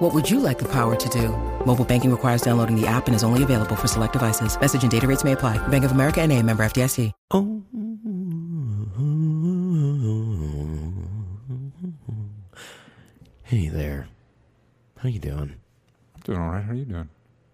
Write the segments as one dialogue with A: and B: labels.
A: What would you like the power to do? Mobile banking requires downloading the app and is only available for select devices. Message and data rates may apply. Bank of America and a member FDIC.
B: Oh. Hey there. How you doing?
C: I'm doing all right. How are you doing?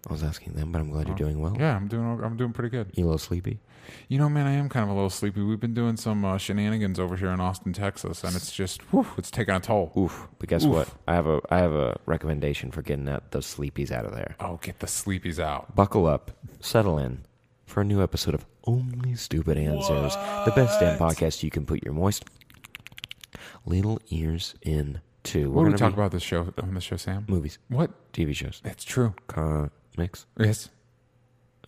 B: I was asking them, but I'm glad you're oh. doing well.
C: Yeah, I'm doing. all- I'm doing pretty good.
B: You a little sleepy?
C: You know, man, I am kind of a little sleepy. We've been doing some uh, shenanigans over here in Austin, Texas, and it's just, whew, it's taking a toll.
B: Oof. But guess
C: Oof.
B: what? I have a I have a recommendation for getting that those sleepies out of there.
C: Oh, get the sleepies out.
B: Buckle up, settle in for a new episode of Only Stupid Answers, the best damn podcast you can put your moist little ears in to.
C: What do we talk about this show on the show, Sam?
B: Movies,
C: What?
B: TV shows,
C: It's true.
B: comics,
C: Yes.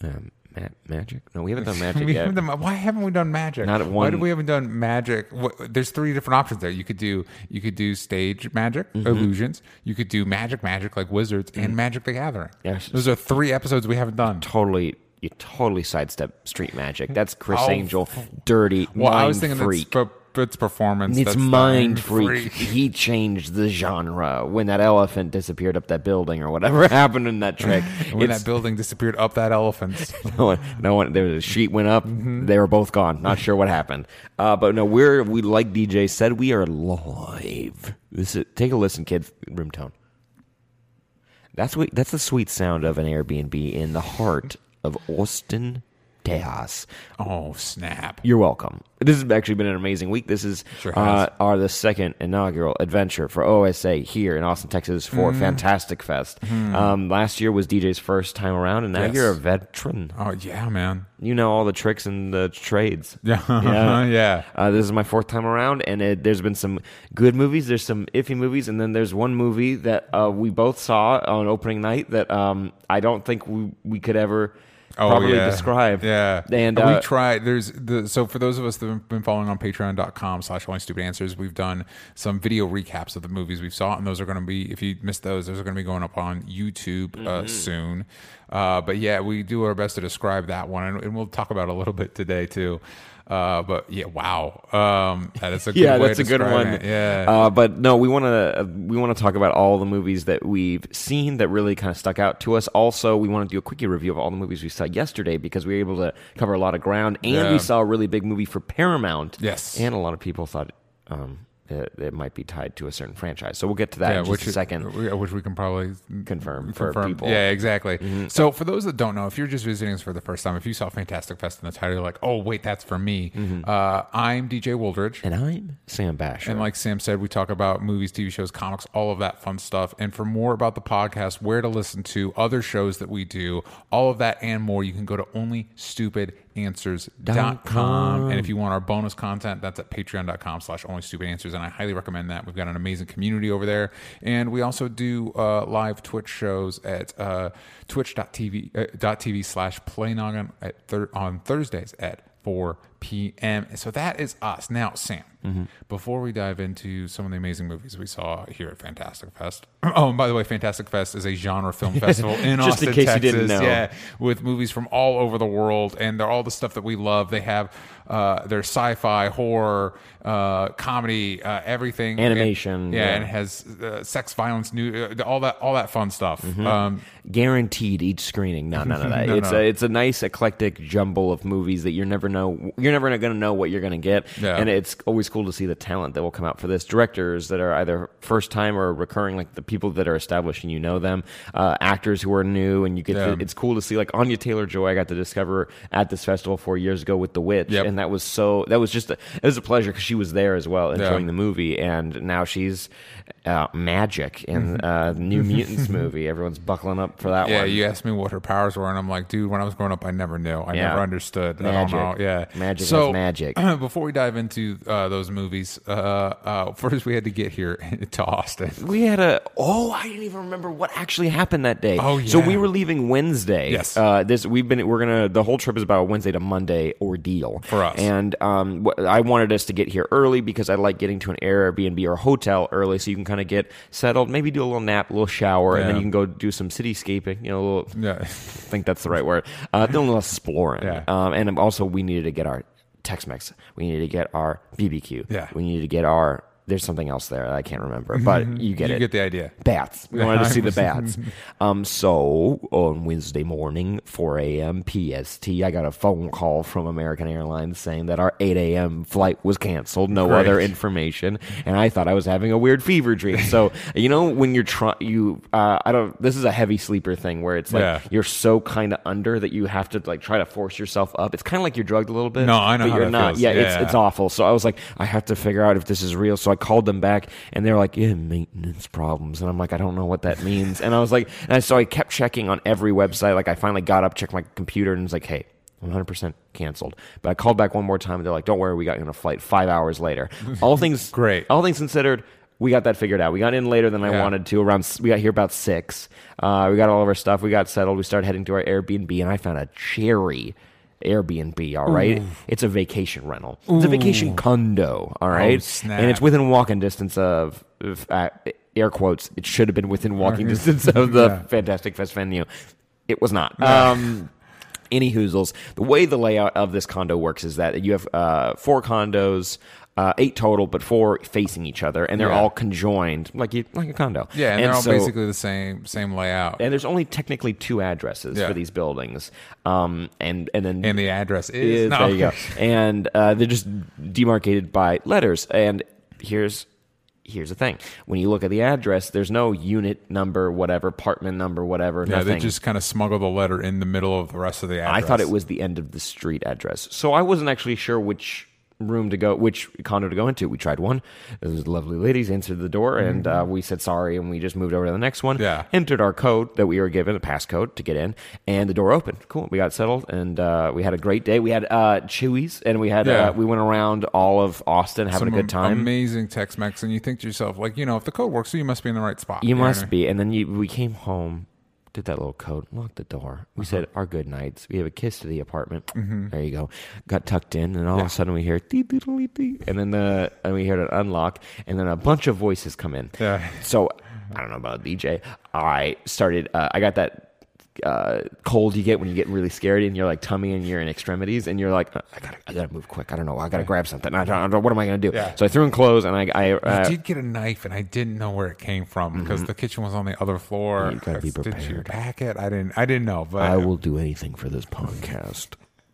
B: um, ma- magic. No, we haven't done magic
C: We
B: yet.
C: haven't done- why haven't we done magic?
B: Not at
C: Why
B: one-
C: do we haven't done magic? What, there's three different options there. You could do you could do stage magic,
B: Mm-hmm.
C: illusions. You could do magic, magic like wizards, and Magic the Gathering.
B: Yes.
C: Those are three episodes we haven't done.
B: totally you totally sidestep street magic. That's Criss
C: Oh,
B: Angel, dirty
C: Well,
B: mind
C: I was thinking
B: freak.
C: it's, per- it's performance.
B: It's
C: that's
B: mind freak. He changed the genre when that elephant disappeared up that building or whatever happened in that trick.
C: when that building disappeared up that elephant.
B: no one, no one. There was a sheet went up.
C: Mm-hmm.
B: They were both gone. Not sure what happened. Uh, but no, we're we like DJ said we are live. This is take a listen, kids. Room tone. That's what. That's the sweet sound of an Airbnb in the heart of Austin, Tejas.
C: oh snap!
B: You're welcome. This has actually been an amazing week. This is
C: Sure
B: uh, our the second inaugural adventure for OSA here in Austin, Texas for
C: Mm-hmm.
B: Fantastic Fest. Um, last year was DJ's first time around, and now
C: Yes.
B: you're a veteran.
C: Oh yeah, man.
B: You know all the tricks and the trades.
C: Yeah,
B: Yeah.
C: yeah.
B: Uh, this is my fourth time around, and it, there's been some good movies. There's some iffy movies, and then there's one movie that uh, we both saw on opening night that um, I don't think we, we could ever properly
C: Oh, yeah.
B: describe.
C: Yeah.
B: and
C: we
B: uh,
C: tried. There's the so for those of us that have been following on patreon.com slash only stupid answers, we've done some video recaps of the movies we've saw, and those are going to be if you missed those, those are going to be going up on YouTube
B: Mm-hmm.
C: uh, soon. Uh, but yeah, we do our best to describe that one, and, and we'll talk about it a little bit today too. Uh, but yeah, wow, um, that is a good
B: yeah, that's a good one.
C: it. Yeah,
B: Uh, but no, we want to we want to talk about all the movies that we've seen that really kind of stuck out to us. Also, we want to do a quickie review of all the movies we saw yesterday because we were able to cover a lot of ground, and
C: Yeah.
B: we saw a really big movie for Paramount.
C: Yes.
B: and a lot of people thought um, it, it might be tied to a certain franchise. So we'll get to that in just
C: which
B: a second.
C: which we can probably
B: Confirm for people. Mm-hmm.
C: Yeah, exactly. So for those that don't know, if you're just visiting us for the first time, if you saw Fantastic Fest in the title, you're like, oh wait, that's for me.
B: Mm-hmm.
C: Uh, I'm DJ Wooldridge.
B: and I'm Sam Bashor.
C: And like Sam said, we talk about movies, TV shows, comics, all of that fun stuff. And for more about the podcast, where to listen to, other shows that we do, all of that and more, you can go to onlystupidanswers.com. And if you want our bonus content, that's at patreon.com slash onlystupidanswers. And I highly recommend that. We've got an amazing community over there. And we also do uh, live Twitch shows at uh, twitch.tv uh, dot .tv slash playnoggin at thir- on Thursdays at 4 p.m. So that is us. Now, Sam,
B: Mm-hmm.
C: before we dive into some of the amazing movies we saw here at Fantastic Fest. Oh, and by the way, Fantastic Fest is a genre film festival in
B: Just in
C: Austin,
B: case you
C: Texas.
B: didn't know.
C: Yeah, with movies from all over the world, and they're all the stuff that we love. They have uh, their sci-fi, horror, uh, comedy, uh, everything,
B: Animation,
C: And- yeah,
B: yeah.
C: and it has uh, sex, violence, new, uh, all that, all that fun stuff.
B: Mm-hmm.
C: Um,
B: guaranteed each screening. No, none of that.
C: No,
B: it's
C: no.
B: a it's a nice eclectic jumble of movies that you're never know you're never going to know what you're going to get.
C: Yeah.
B: And it's always cool to see the talent that will come out for this. Directors that are either first time or recurring, like the people that are established and you know them. Uh, actors who are new and you get.
C: Yeah.
B: To, it's cool to see like Anya Taylor Joy. I got to discover at this festival four years ago with The Witch,
C: Yep.
B: and that was so that was just a, it was a pleasure because she was there as well enjoying
C: Yeah.
B: the movie, and now she's uh, magic in uh, the New Mutants movie. Everyone's buckling up for that
C: Yeah,
B: one.
C: you asked me what her powers were, and I'm like, dude, when I was growing up, I never knew. I
B: Yeah.
C: never understood. I
B: Magic.
C: don't know. Yeah,
B: Magic
C: So
B: is magic.
C: before we dive into uh, those movies, uh, uh, first we had to get here to Austin.
B: We had a oh, I didn't even remember what actually happened that day.
C: Oh,
B: So
C: yeah.
B: we were leaving Wednesday.
C: Yes.
B: Uh, this we've been we're gonna the whole trip is about a Wednesday to Monday ordeal
C: For us.
B: And um, wh- I wanted us to get here early because I like getting to an Airbnb or hotel early so you can kind of get settled, maybe do a little nap, a little shower, and then you can go do some cityscaping. You know, a little,
C: Yeah.
B: I think that's the right word. Uh, a little exploring.
C: Yeah.
B: Um, and also we needed to get our Tex-Mex. We needed to get our BBQ.
C: Yeah.
B: We needed to get our. There's something else there that I can't remember, but you get
C: you
B: it You
C: get the idea.
B: bats. We wanted to see the bats. Um, so on Wednesday morning, 4 a.m. PST, I got a phone call from American Airlines saying that our 8 a.m. flight was canceled. No
C: Great.
B: other information, and I thought I was having a weird fever dream. So you know when you're trying, you uh, I don't. This is a heavy sleeper thing where it's like
C: Yeah.
B: you're so kind of under that you have to like try to force yourself up. It's kind of like you're drugged a little bit.
C: No, I know
B: but
C: how
B: you're not.
C: feels.
B: Yeah, it's
C: Yeah.
B: it's awful. So I was like, I have to figure out if this is real. So I called them back, and they're like, "Yeah, maintenance problems." And I'm like, I don't know what that means. and I was like, and I, so I kept checking on every website. Like I finally got up, checked my computer, and it's like, hey. 100% canceled. But I called back one more time and they're like, don't worry, we got you on a flight five hours later. All things
C: Great.
B: All things considered, we got that figured out. We got in later than I
C: Yeah.
B: wanted to. Around we got here about six. Uh, we got all of our stuff. We got settled. We started heading to our Airbnb, and I found a cherry Airbnb. All right, it's a vacation rental. It's a vacation condo. All right,
C: snap.
B: and it's within walking distance of, of uh, air quotes. It should have been within walking distance of the
C: Yeah.
B: Fantastic Fest venue. It was not. Um, any hoozles. The way the layout of this condo works is that you have uh, four condos, uh, eight total, but four facing each other, and they're
C: Yeah.
B: all conjoined like you like a condo.
C: Yeah, and, they're all basically the same same layout.
B: And there's only technically two addresses
C: Yeah.
B: for these buildings, um, and and then
C: And the address is,
B: is
C: no.
B: there you go, and uh, they're just demarcated by letters. And here's here's the thing: when you look at the address, there's no unit number, whatever, apartment number, whatever.
C: Yeah,
B: nothing.
C: they just kind of smuggle the letter in the middle of the rest of the address.
B: I thought it was the end of the street address. So I wasn't actually sure which room to go, which condo to go into. We tried one. Those lovely ladies answered the door, and uh, we said sorry, and we just moved over to the next one.
C: Mm-hmm. Yeah.
B: Entered our code that we were given, a passcode to get in, and the door opened. Cool. We got settled, and uh, we had a great day. We had uh, Chuy's, and we had
C: Yeah.
B: uh, we went around all of Austin having a good time.
C: Amazing Tex-Mex, and you think to yourself, like, you know, if the code works, you must be in the right spot.
B: You
C: know what I
B: must
C: mean?
B: be. And then you, we came home, did that little code, locked the door. We
C: Uh-huh.
B: said our good nights. We have a kiss to the apartment.
C: Mm-hmm.
B: There you go. Got tucked in, and all of a sudden we hear dee dee dee dee, and then the and we heard it unlock, and then a bunch of voices come in.
C: Yeah.
B: So I don't know about DJ. I started. Uh, I got that. Uh, cold you get when you get really scared and you're like tummy and you're in extremities and you're like I gotta I gotta move quick I don't know I gotta grab something I don't, I don't what am I gonna do
C: Yeah.
B: so I threw in clothes and I I,
C: I
B: uh,
C: did get a knife, and I didn't know where it came from because the kitchen was on the other floor.
B: Mm-hmm. You gotta be
C: Did you
B: prepared.
C: pack it? I didn't. I didn't know, but
B: I will do anything for this podcast.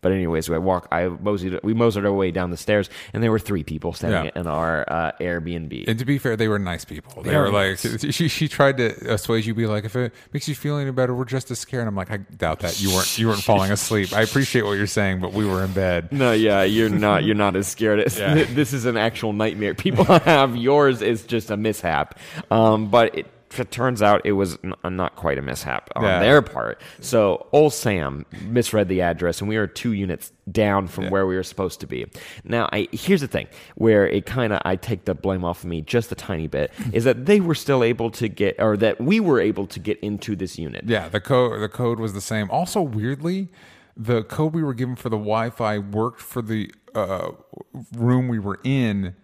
B: But anyways, I walk. I moseyed. We moseyed our way down the stairs, and there were three people standing
C: Yeah.
B: in our uh, Airbnb.
C: And to be fair, they were nice people. They,
B: They
C: were
B: are
C: like, she, she tried to assuage you, be like, if it makes you feel any better, we're just as scared. And I'm like, I doubt that you weren't you weren't falling asleep. I appreciate what you're saying, but we were in bed.
B: no, yeah, you're not. You're not as scared. As,
C: Yeah.
B: This is an actual nightmare people have. Yours is just a mishap. Um, but it, it turns out it was n- not quite a mishap on
C: Yeah.
B: their part. So old Sam misread the address, and we were two units down from where we were supposed to be. Now, I here's the thing where it kind of I take the blame off of me just a tiny bit is that they were still able to get, or that we were able to get into this unit.
C: Yeah, the code the code was the same. Also, weirdly, the code we were given for the Wi-Fi worked for the uh, room we were in,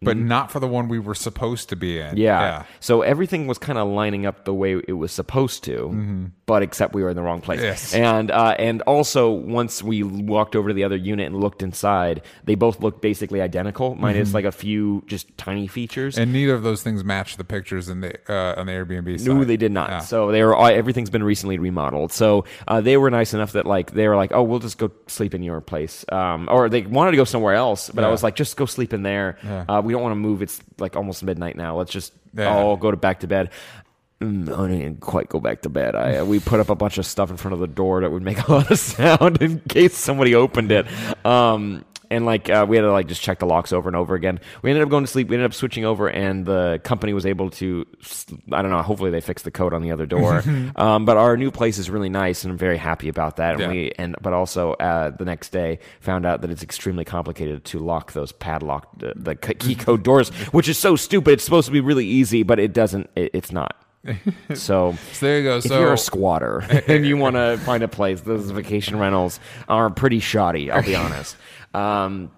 C: but not for the one we were supposed to be in.
B: Mm-hmm. Yeah. So everything was kind of lining up the way it was supposed to, but except we were in the wrong place.
C: Yes.
B: And uh, and also once we walked over to the other unit and looked inside, they both looked basically identical, minus like a few just tiny features.
C: And neither of those things matched the pictures in the uh, on the Airbnb.
B: No, they did not.
C: Yeah.
B: So they were all, everything's been recently remodeled. So uh, they were nice enough that like they were like, oh, we'll just go sleep in your place, um, or they wanted to go somewhere else, but I was like, just go sleep in there. We don't want to move. It's like almost midnight now. Let's just
C: Yeah.
B: all go to back to bed. Mm, I didn't quite go back to bed. I we put up a bunch of stuff in front of the door that would make a lot of sound in case somebody opened it. Um, and like uh, we had to like just check the locks over and over again. We ended up going to sleep. We ended up switching over, and the company was able to. I don't know. Hopefully, they fixed the code on the other door. um, but our new place is really nice, and I'm very happy about that. And
C: Yeah.
B: we and but also uh, the next day found out that it's extremely complicated to lock those padlocked uh, the key code doors, which is so stupid. It's supposed to be really easy, but it doesn't. It, it's not. So,
C: So there you go.
B: if
C: So
B: you're a squatter and you want to find a place, those vacation rentals are pretty shoddy. I'll be honest. Um,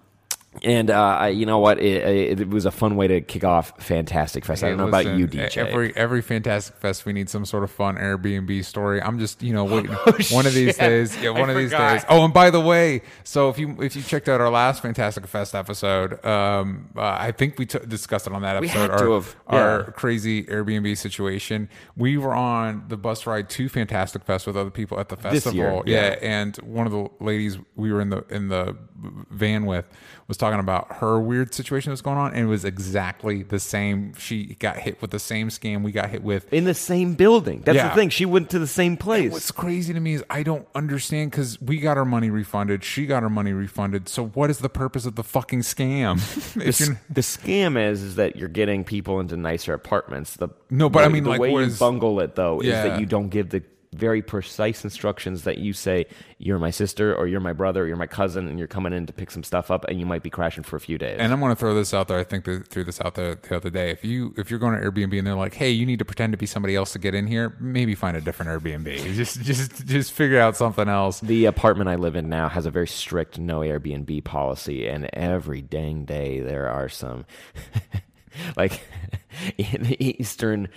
B: and uh, I, you know what? It, it, it was a fun way to kick off Fantastic Fest. I don't know about you, DJ.
C: Every every Fantastic Fest, we need some sort of fun Airbnb story. I'm just you know waiting
B: Oh,
C: one of these days. Yeah,
B: I
C: one of these
B: forgot.
C: days. Oh, and by the way, so if you if you checked out our last Fantastic Fest episode, um, uh, I think we t- discussed it on that
B: We
C: episode. our,
B: have,
C: our crazy Airbnb situation. We were on the bus ride to Fantastic Fest with other people at the festival.
B: year,
C: yeah.
B: yeah.
C: and one of the ladies we were in the in the van with was talking about her weird situation that was going on, and it was exactly the same. She got hit with the same scam we got hit with.
B: in the same building. That's
C: Yeah.
B: the thing. She went to the same place.
C: What's crazy to me is I don't understand because we got our money refunded, she got her money refunded. So what is the purpose of the fucking scam?
B: the,
C: if
B: s-
C: you're,
B: the scam is is that you're getting people into nicer apartments. The
C: No, but I mean,
B: the
C: like,
B: way you bungle it though is that you don't give the very precise instructions that you say you're my sister or you're my brother or you're my cousin and you're coming in to pick some stuff up and you might be crashing for a few days.
C: and I'm going to throw this out there. I think that threw this out there the other day. If you if you're going to Airbnb and they're like, "Hey, you need to pretend to be somebody else to get in here," maybe find a different Airbnb. Just just just figure out something else.
B: the apartment I live in now has a very strict no Airbnb policy, and every dang day there are some. like in the eastern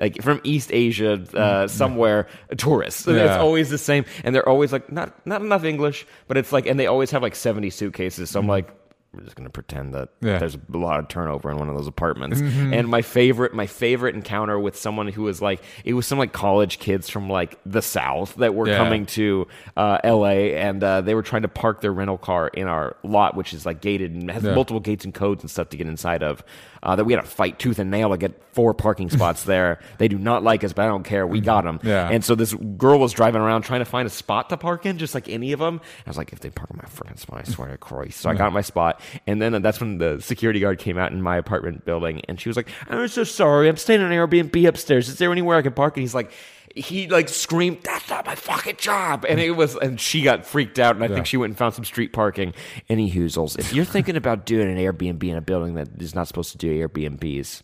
B: like from east asia uh, somewhere tourists And it's always the same and they're always like not not enough english but it's like and they always have like 70 suitcases so i'm like we're just gonna pretend that
C: Yeah.
B: there's a lot of turnover in one of those apartments. And my favorite, my favorite encounter with someone who was like, it was some like college kids from like the South that were
C: Yeah.
B: coming to uh, L.A. and uh, they were trying to park their rental car in our lot, which is like gated and has
C: Yeah.
B: multiple gates and codes and stuff to get inside of. Uh, that we had to fight tooth and nail to get four parking spots there. They do not like us, but I don't care. We got them.
C: Yeah.
B: And so this girl was driving around trying to find a spot to park in, just like any of them. I was like, if they park in my freaking spot, I swear to Christ. So I got my spot, and then that's when the security guard came out in my apartment building, and she was like, "I'm so sorry, I'm staying in an Airbnb upstairs. Is there anywhere I can park?" And he's like. He like screamed, "That's not my fucking job!" And it was, and she got freaked out. And I
C: Yeah.
B: think she went and found some street parking. Any hoozles, if you're thinking about doing an Airbnb in a building that is not supposed to do Airbnbs,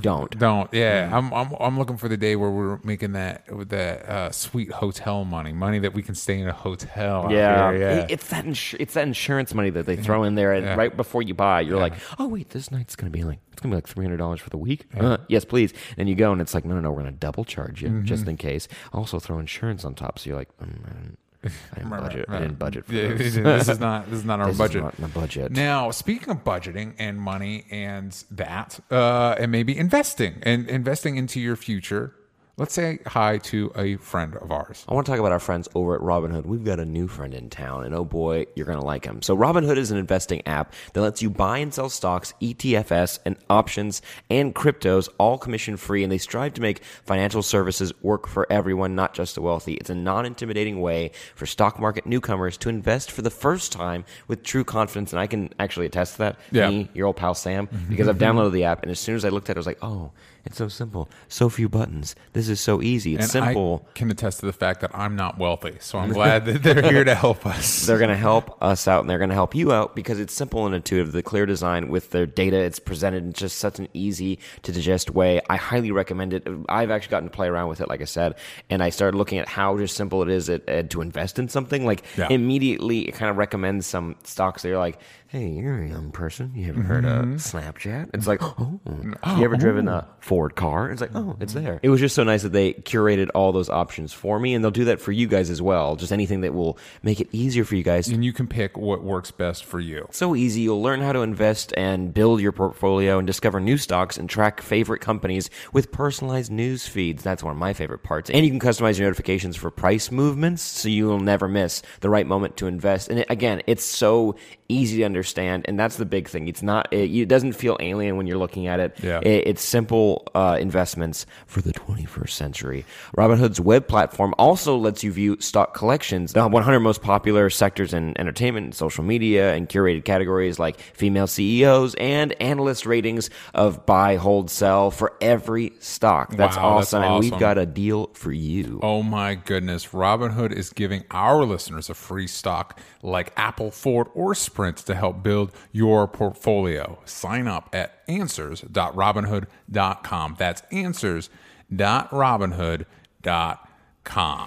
B: don't.
C: Don't. Yeah,
B: Mm.
C: I'm, I'm I'm looking for the day where we're making that with that uh, sweet hotel money, money that we can stay in a hotel. out
B: Yeah,
C: here, yeah.
B: It's that insu- it's that insurance money that they throw in there, and
C: Yeah.
B: right before you buy, you're like, oh wait, this night's gonna be like it's gonna be like three hundred dollars for the week. Uh, yes, please. And you go, and it's like, no, no, no, we're gonna double charge you
C: Mm-hmm.
B: just in case. Also throw insurance on top, so you're like, mm, I didn't,
C: Right,
B: budget.
C: right.
B: I didn't budget for this.
C: this is not this is not our
B: This is
C: budget.
B: not in the budget.
C: Now, speaking of budgeting and money and that, uh, and maybe investing and investing into your future, let's say hi to a friend of ours.
B: I want to talk about our friends over at Robinhood. We've got a new friend in town, and oh boy, you're going to like him. So, Robinhood is an investing app that lets you buy and sell stocks, ETFs, and options and cryptos, all commission free, and they strive to make financial services work for everyone, not just the wealthy. It's a non intimidating way for stock market newcomers to invest for the first time with true confidence, and I can actually attest to that.
C: Yeah.
B: Me, your old pal Sam, because I've downloaded the app, and as soon as I looked at it, I was like, oh, it's so simple. So few buttons. This is so easy. It's
C: And
B: simple.
C: I can attest to the fact that I'm not wealthy, so I'm glad that they're here to help us.
B: they're going to help us out and they're going to help you out because it's simple and intuitive. The clear design with their data, it's presented in just such an easy to digest way. I highly recommend it. I've actually gotten to play around with it, like I said, and I started looking at how just simple it is at, at- to invest in something. Like
C: Yeah.
B: immediately, it kind of recommends some stocks that you're like, hey, you're a young person. You ever heard of mm-hmm. Snapchat? It's like, oh, oh, you ever driven a oh. Ford car? It's like, oh, it's there. It was just so nice that they curated all those options for me, and they'll do that for you guys as well. Just anything that will make it easier for you guys
C: and you can pick what works best for you.
B: so easy. You'll learn how to invest and build your portfolio and discover new stocks and track favorite companies with personalized news feeds. That's one of my favorite parts. And you can customize your notifications for price movements so you'll never miss the right moment to invest. And it, again, it's so easy to understand. Understand, and that's the big thing. It's not, it, it doesn't feel alien when you're looking at it.
C: Yeah.
B: It- it's simple uh, investments for the 21st 21st century. Robinhood's web platform also lets you view stock collections, the 100 most popular sectors in entertainment, social media, and curated categories like female CEOs and analyst ratings of buy, hold, sell for every stock. That's
C: Wow, that's
B: awesome. And we've got a deal for you.
C: Oh my goodness. Robinhood is giving our listeners a free stock like Apple, Ford, or Sprint to help build your portfolio. Sign up at answers.robinhood.com. That's answers.robinhood.com.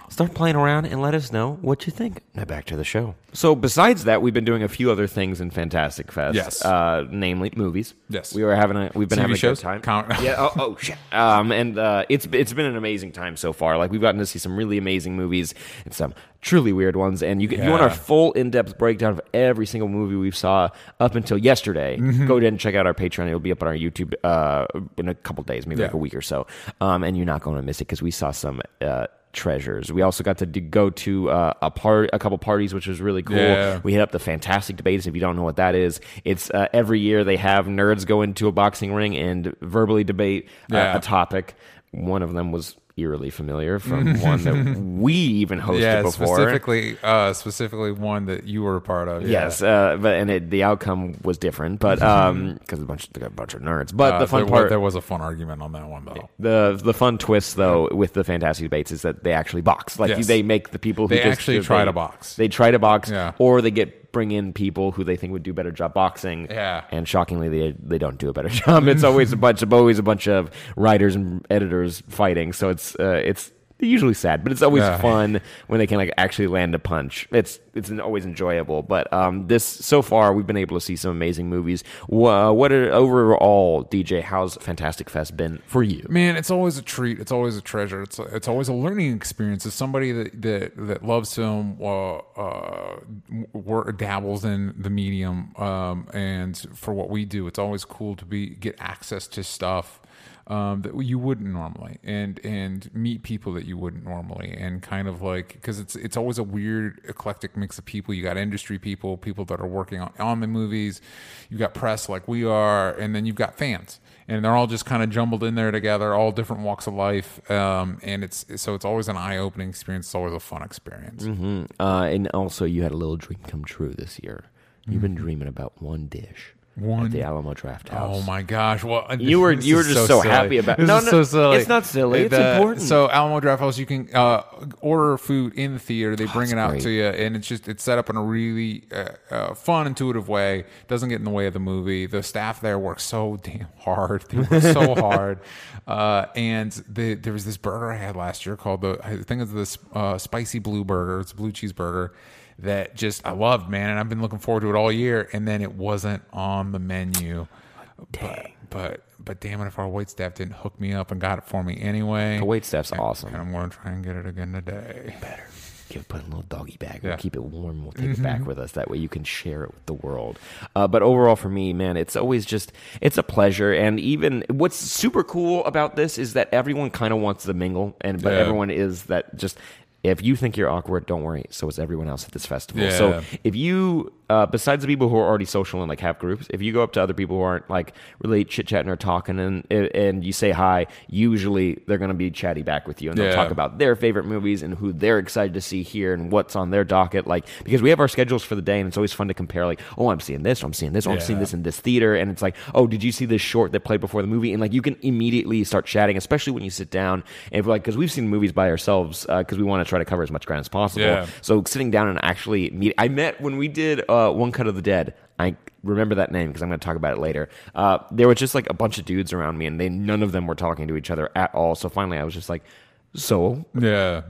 B: Start playing around and let us know what you think. Now back to the show. So besides that, we've been doing a few other things in Fantastic Fest.
C: Yes.
B: Uh, namely movies.
C: Yes.
B: We were having a we've been
C: TV
B: having
C: shows?
B: a good time.
C: Count-
B: yeah. Oh, oh shit. Um, and uh, it's it's been an amazing time so far. Like we've gotten to see some really amazing movies and some truly weird ones. And you, if you want our full in depth breakdown of every single movie we saw up until yesterday,
C: Mm-hmm.
B: go ahead and check out our Patreon. It'll be up on our YouTube uh, in a couple days, maybe like a week or so. Um, and you're not going to miss it because we saw some. Uh, treasures we also got to do, go to uh, a part a couple parties which was really cool
C: Yeah.
B: we hit up the fantastic debates if you don't know what that is it's uh, every year they have nerds go into a boxing ring and verbally debate uh,
C: Yeah.
B: a topic one of them was eerily familiar from one that we even hosted
C: Yeah,
B: before
C: specifically, uh, specifically one that you were a part of. Yeah.
B: Yes, uh, but and it, the outcome was different, but um, because a bunch they got a bunch of nerds. But
C: Uh,
B: the fun
C: there,
B: part,
C: there was a fun argument on that one though.
B: the the fun twist though with the fantastic debates is that they actually box. Like
C: Yes.
B: they make the people who
C: They
B: just
C: actually try to box.
B: They try to box,
C: Yeah.
B: or they get bring in people who they think would do a better job boxing.
C: Yeah.
B: and shockingly, they they don't do a better job. It's always a bunch of always a bunch of writers and editors fighting. So it's uh, it's usually sad, but it's always
C: Yeah.
B: fun when they can like actually land a punch. It's it's always enjoyable. But um, this so far we've been able to see some amazing movies. Wha- What are overall, DJ? How's Fantastic Fest been for you?
C: Man, it's always a treat. It's always a treasure. It's it's always a learning experience. As somebody that that, that loves film, uh, uh, dabbles in the medium, um, and for what we do, it's always cool to be get access to stuff um, that you wouldn't normally, and and meet people that you wouldn't normally, and kind of like because it's it's always a weird eclectic mix of people. You got industry people, people that are working on, on the movies. You got press like we are, and then you've got fans and they're all just kind of jumbled in there together, all different walks of life. Um, and it's so it's always an eye opening experience. It's always a fun experience.
B: hmm Uh, and also, you had a little dream come true this year. You've been dreaming about one dish
C: One-
B: at the Alamo Drafthouse.
C: Oh my gosh! Well,
B: You were- you were just so
C: silly.
B: happy about-
C: This
B: No, no,
C: so
B: it's not silly. It's
C: The-
B: important.
C: So Alamo Drafthouse, you can uh, order food in the theater. They bring it out
B: great.
C: to you, and it's just it's set up in a really uh, uh, fun, intuitive way. Doesn't get in the way of the movie. The staff there works so damn hard. They work so hard. Uh, and the, there was this burger I had last year called the I think it's this uh, spicy blue burger. It's a blue cheese burger that just I loved, man, and I've been looking forward to it all year. And then it wasn't on the menu. But but but damn it, if our wait staff didn't hook me up and got it for me anyway.
B: The wait staff's awesome.
C: And I'm gonna try and get it again today.
B: better. Give put in a little doggy bag.
C: Yeah.
B: We'll keep it warm. We'll take it back with us. That way you can share it with the world. Uh, but overall, for me, man, it's always just it's a pleasure. And even what's super cool about this is that everyone kind of wants to mingle, and but
C: Yeah.
B: everyone is that just. If you think you're awkward, don't worry. So is everyone else at this festival.
C: Yeah.
B: So if you, uh, besides the people who are already social and like have groups, if you go up to other people who aren't like really chit chatting or talking, and and you say hi, usually they're going to be chatty back with you, and they'll
C: Yeah.
B: talk about their favorite movies and who they're excited to see here and what's on their docket. Like because we have our schedules for the day, and it's always fun to compare. Like, oh, I'm seeing this, or I'm seeing this, or I'm seeing this in this theater, and it's like, oh, did you see this short that played before the movie? And like you can immediately start chatting, especially when you sit down and like because we've seen movies by ourselves because we want to try to cover as much ground as possible.
C: Yeah.
B: So sitting down and actually meet, I met when we did uh, One Cut of the Dead. I remember that name because I'm going to talk about it later. Uh, there was just like a bunch of dudes around me, and they none of them were talking to each other at all. So finally, I was just like, "So,
C: Yeah.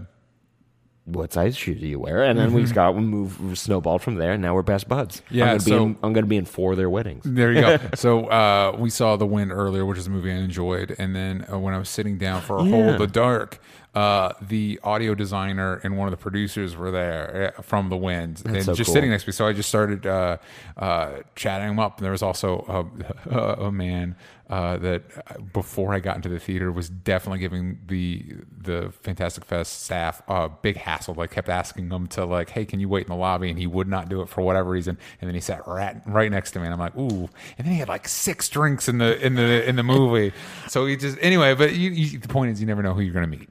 B: What size shoe do you wear?" And then we got we moved snowballed from there, and now we're best buds.
C: Yeah,
B: I'm gonna be
C: so-
B: in, I'm going to be in four of their weddings.
C: There you go. so uh, we saw The Wind earlier, which is a movie I enjoyed, and then uh, when I was sitting down for. Hold the Dark, uh, the audio designer and one of the producers were there uh, from The Wind, and
B: so
C: just
B: cool.
C: sitting next to me. So I just started uh, uh, chatting them up. And there was also a, a, a man uh, that uh, before I got into the theater was definitely giving the the Fantastic Fest staff a big hassle. Like kept asking them to like, hey, can you wait in the lobby? And he would not do it for whatever reason. And then he sat right right next to me, and I'm like, ooh. And then he had like six drinks in the in the in the movie. so he just anyway. But you, you, the point is, you never know who you're going to meet.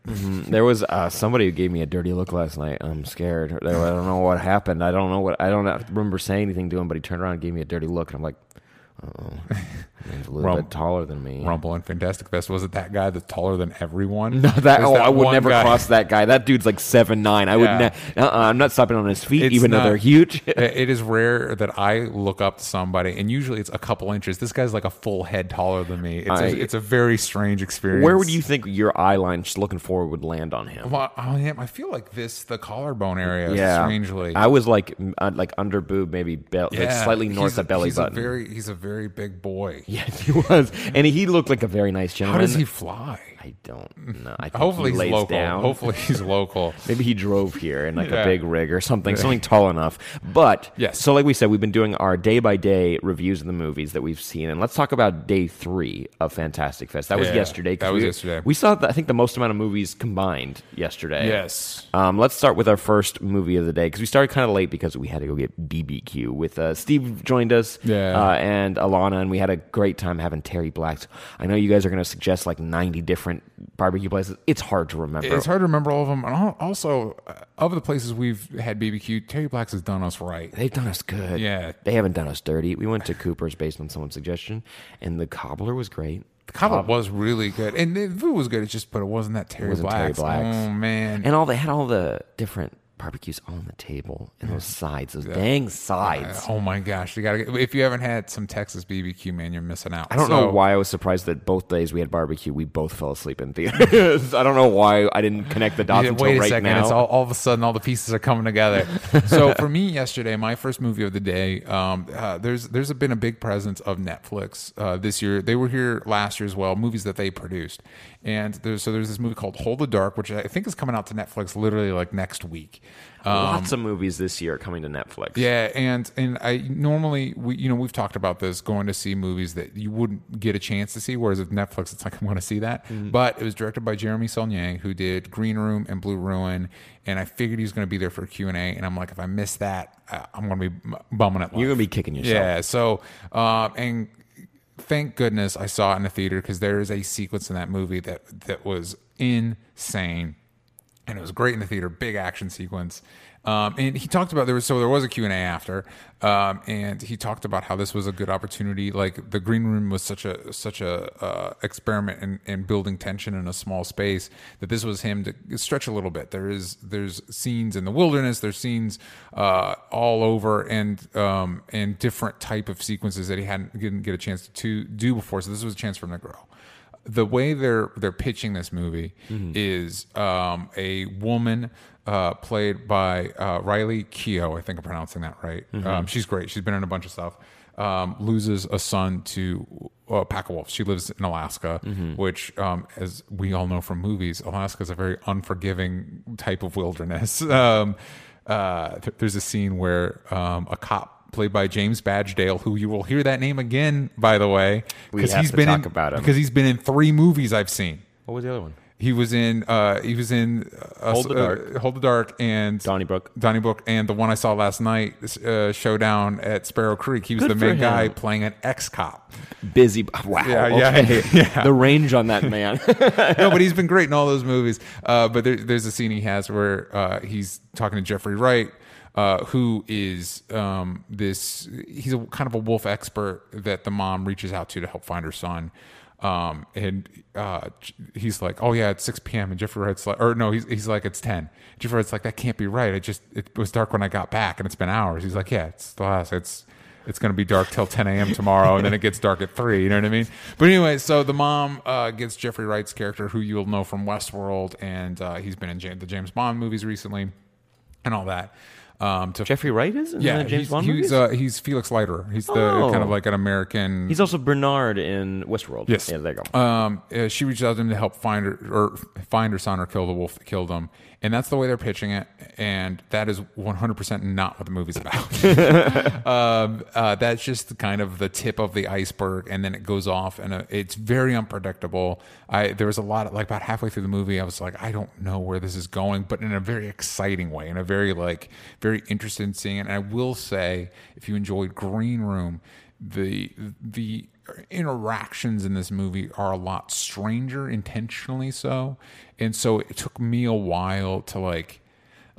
B: There was uh, somebody who gave me a dirty look last night. I'm scared. I don't know what happened. I don't know what. I don't remember saying anything to him, but he turned around and gave me a dirty look, and I'm like, oh, he's a little bit taller than me.
C: Rumble and Fantastic Fest was it that guy that's taller than everyone?
B: No, that, oh, I would never
C: guy-
B: cross that guy. That dude's like seven nine. I would.
C: Yeah.
B: Ne- uh-uh, I'm not stopping on his feet,
C: It's
B: even though they're huge.
C: it is rare that I look up to somebody, and usually it's a couple inches. This guy's like a full head taller than me. It's,
B: I-
C: a, it's a very strange experience.
B: Where would you think your eye line, just looking forward, would land on him?
C: Well, yeah, I feel like this, the collarbone area,
B: yeah,
C: strangely.
B: I was like, uh, like under boob, maybe be- like slightly north of belly
C: he's
B: button.
C: A very, he's a very big boy.
B: yes, he was, and he looked like a very nice gentleman.
C: How does he fly?
B: I don't know. I think
C: Hopefully
B: he
C: he's local.
B: down.
C: Hopefully he's local.
B: Maybe he drove here in like
C: Yeah.
B: a big rig or something, something tall enough. But
C: Yes.
B: so like we said, we've been doing our day by day reviews of the movies that we've seen, and let's talk about day three of Fantastic Fest. That was
C: Yeah,
B: yesterday.
C: that was
B: we,
C: yesterday.
B: We saw, I think, the most amount of movies combined yesterday.
C: Yes.
B: Um, let's start with our first movie of the day because we started kind of late because we had to go get BBQ. With uh, Steve joined us,
C: Yeah.
B: uh, and Alana, and we had a great time having Terry Blacks. I know you guys are going to suggest like ninety different barbecue places. It's hard to remember.
C: It's hard to remember all of them. And also, uh, of the places we've had BBQ, Terry Blacks has done us right.
B: They've done us good.
C: Yeah.
B: They haven't done us dirty. We went to Cooper's based on someone's suggestion, and the cobbler was great.
C: The cobbler was really good, and the food was good. It's just, but it wasn't that Terry
B: wasn't Terry
C: Blacks.
B: Blacks.
C: Oh man,
B: And all they had all the different barbecues on the table and those sides, those dang sides.
C: oh my gosh, you gotta. Get, if you haven't had some Texas BBQ, man, you're missing out.
B: I don't know why I was surprised that both days we had barbecue, we both fell asleep in theaters. I don't know why I didn't connect the dots
C: Yeah,
B: until
C: wait a
B: right
C: second.
B: now.
C: It's all, all of a sudden all the pieces are coming together. so for me yesterday, my first movie of the day, um, uh, there's there's been a big presence of Netflix uh, this year. They were here last year as well. Movies that they produced, and there's so there's this movie called Hold the Dark, which I think is coming out to Netflix literally like next week.
B: Lots of movies this year coming to Netflix.
C: Yeah, and and I normally we you know we've talked about this going to see movies that you wouldn't get a chance to see, whereas with Netflix it's like I'm going to see that. But it was directed by Jeremy Saulnier, who did Green Room and Blue Ruin, and I figured he was going to be there for Q and A, and I'm like, if I miss that, uh, I'm going to be bumming it.
B: You're going to be kicking yourself.
C: Yeah. So, um, and thank goodness I saw it in the theater because there is a sequence in that movie that that was insane, and it was great in the theater. Big action sequence. Um, and he talked about there was so there was a Q and A after, um, and he talked about how this was a good opportunity. Like the green room was such a such a uh, experiment in, in building tension in a small space that this was him to stretch a little bit. There is there's scenes in the wilderness, there's scenes uh, all over, and um, and different type of sequences that he hadn't didn't get a chance to do before. So this was a chance for him to grow the way they're they're pitching this movie is um, a woman uh, played by uh, Riley Keough. I think I'm pronouncing that right. Um, she's great. She's been in a bunch of stuff. Um, loses a son to a pack of wolves. She lives in Alaska, which, um, as we all know from movies, Alaska is a very unforgiving type of wilderness. Um, uh, th- there's a scene where um, a cop played by James Badge Dale, who you will hear that name again, by the way, because he's been in,
B: about him.
C: because he's been in three movies I've seen.
B: What was the other one?
C: He was in uh, he was in uh,
B: Hold the
C: uh,
B: Dark.
C: Hold the Dark, and
B: Donnybrook.
C: Donnybrook, and the one I saw last night, uh, Showdown at Sparrow Creek. He was
B: Good
C: the main guy playing an ex cop.
B: Busy. Wow.
C: Yeah, yeah,
B: okay.
C: yeah.
B: The range on that man.
C: no, but he's been great in all those movies. Uh, but there, there's a scene he has where uh, he's talking to Jeffrey Wright, uh, who is um, this. He's a kind of a wolf expert that the mom reaches out to to help find her son. Um, and uh, he's like, "Oh yeah, it's 6 p.m." And Jeffrey Wright's like, or no, he's he's like, "It's 10." Jeffrey Wright's like, "That can't be right. It just it was dark when I got back, and it's been hours." He's like, "Yeah, it's the last. It's it's going to be dark till 10 a.m. tomorrow, and then it gets dark at 3. You know what I mean? But anyway, so the mom uh, gets Jeffrey Wright's character, who you'll know from Westworld, and uh, he's been in the James Bond movies recently and all that. Um, to
B: Jeffrey Wright is in
C: yeah,
B: the James
C: he's,
B: Bond
C: he's, uh, he's Felix Leiter. He's the
B: Oh.
C: kind of like an American.
B: He's also Bernard in Westworld.
C: Yes.
B: Yeah, there you go.
C: Um, uh, she reached out to him to help find her or find her son or kill the wolf that killed him, and that's the way they're pitching it. And that is 100 percent not what the movie's about. um, uh, that's just kind of the tip of the iceberg, and then it goes off, and uh, it's very unpredictable. I there was a lot of like about halfway through the movie, I was like, I don't know where this is going, but in a very exciting way, in a very like very interested in seeing it. And I will say, if you enjoyed Green Room, the the interactions in this movie are a lot stranger intentionally so. And so it took me a while to like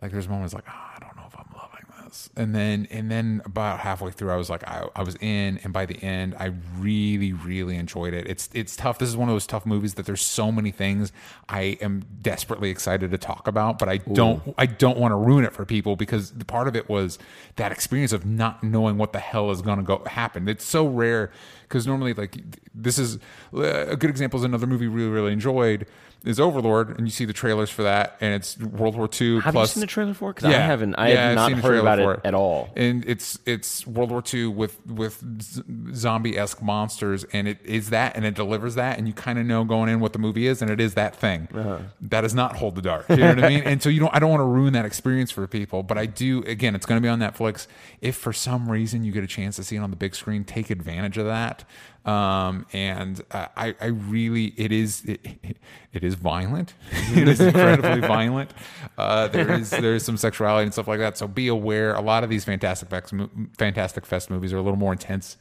C: like there's moments like oh, i don't know if i'm loving this. And then and then about halfway through i was like I, I was in and by the end i really really enjoyed it. It's it's tough. This is one of those tough movies that there's so many things i am desperately excited to talk about but i don't i don't want to ruin it for people because the part of it was that experience of not knowing what the hell is going to go happen. It's so rare because normally like this is a good example is another movie we really really enjoyed is Overlord, and you see the trailers for that, and it's World War II
B: have
C: plus.
B: you seen the trailer for it? Because I haven't. I have
C: I've
B: not heard about it, at all.
C: And it's it's World War II with with zombie esque monsters, and it is that, and it delivers that, and you kind of know going in what the movie is, and it is that thing.
B: Uh-huh.
C: That is not Hold the Dark. You know what I mean? And so you don't. I don't want to ruin that experience for people, but I do. Again, it's going to be on Netflix. If for some reason you get a chance to see it on the big screen, take advantage of that. Um, and uh, I, I really, it is, it, it is violent. it is incredibly violent. Uh, there is, there is some sexuality and stuff like that. So be aware. A lot of these Fantastic Fest, Fantastic Fest movies are a little more intense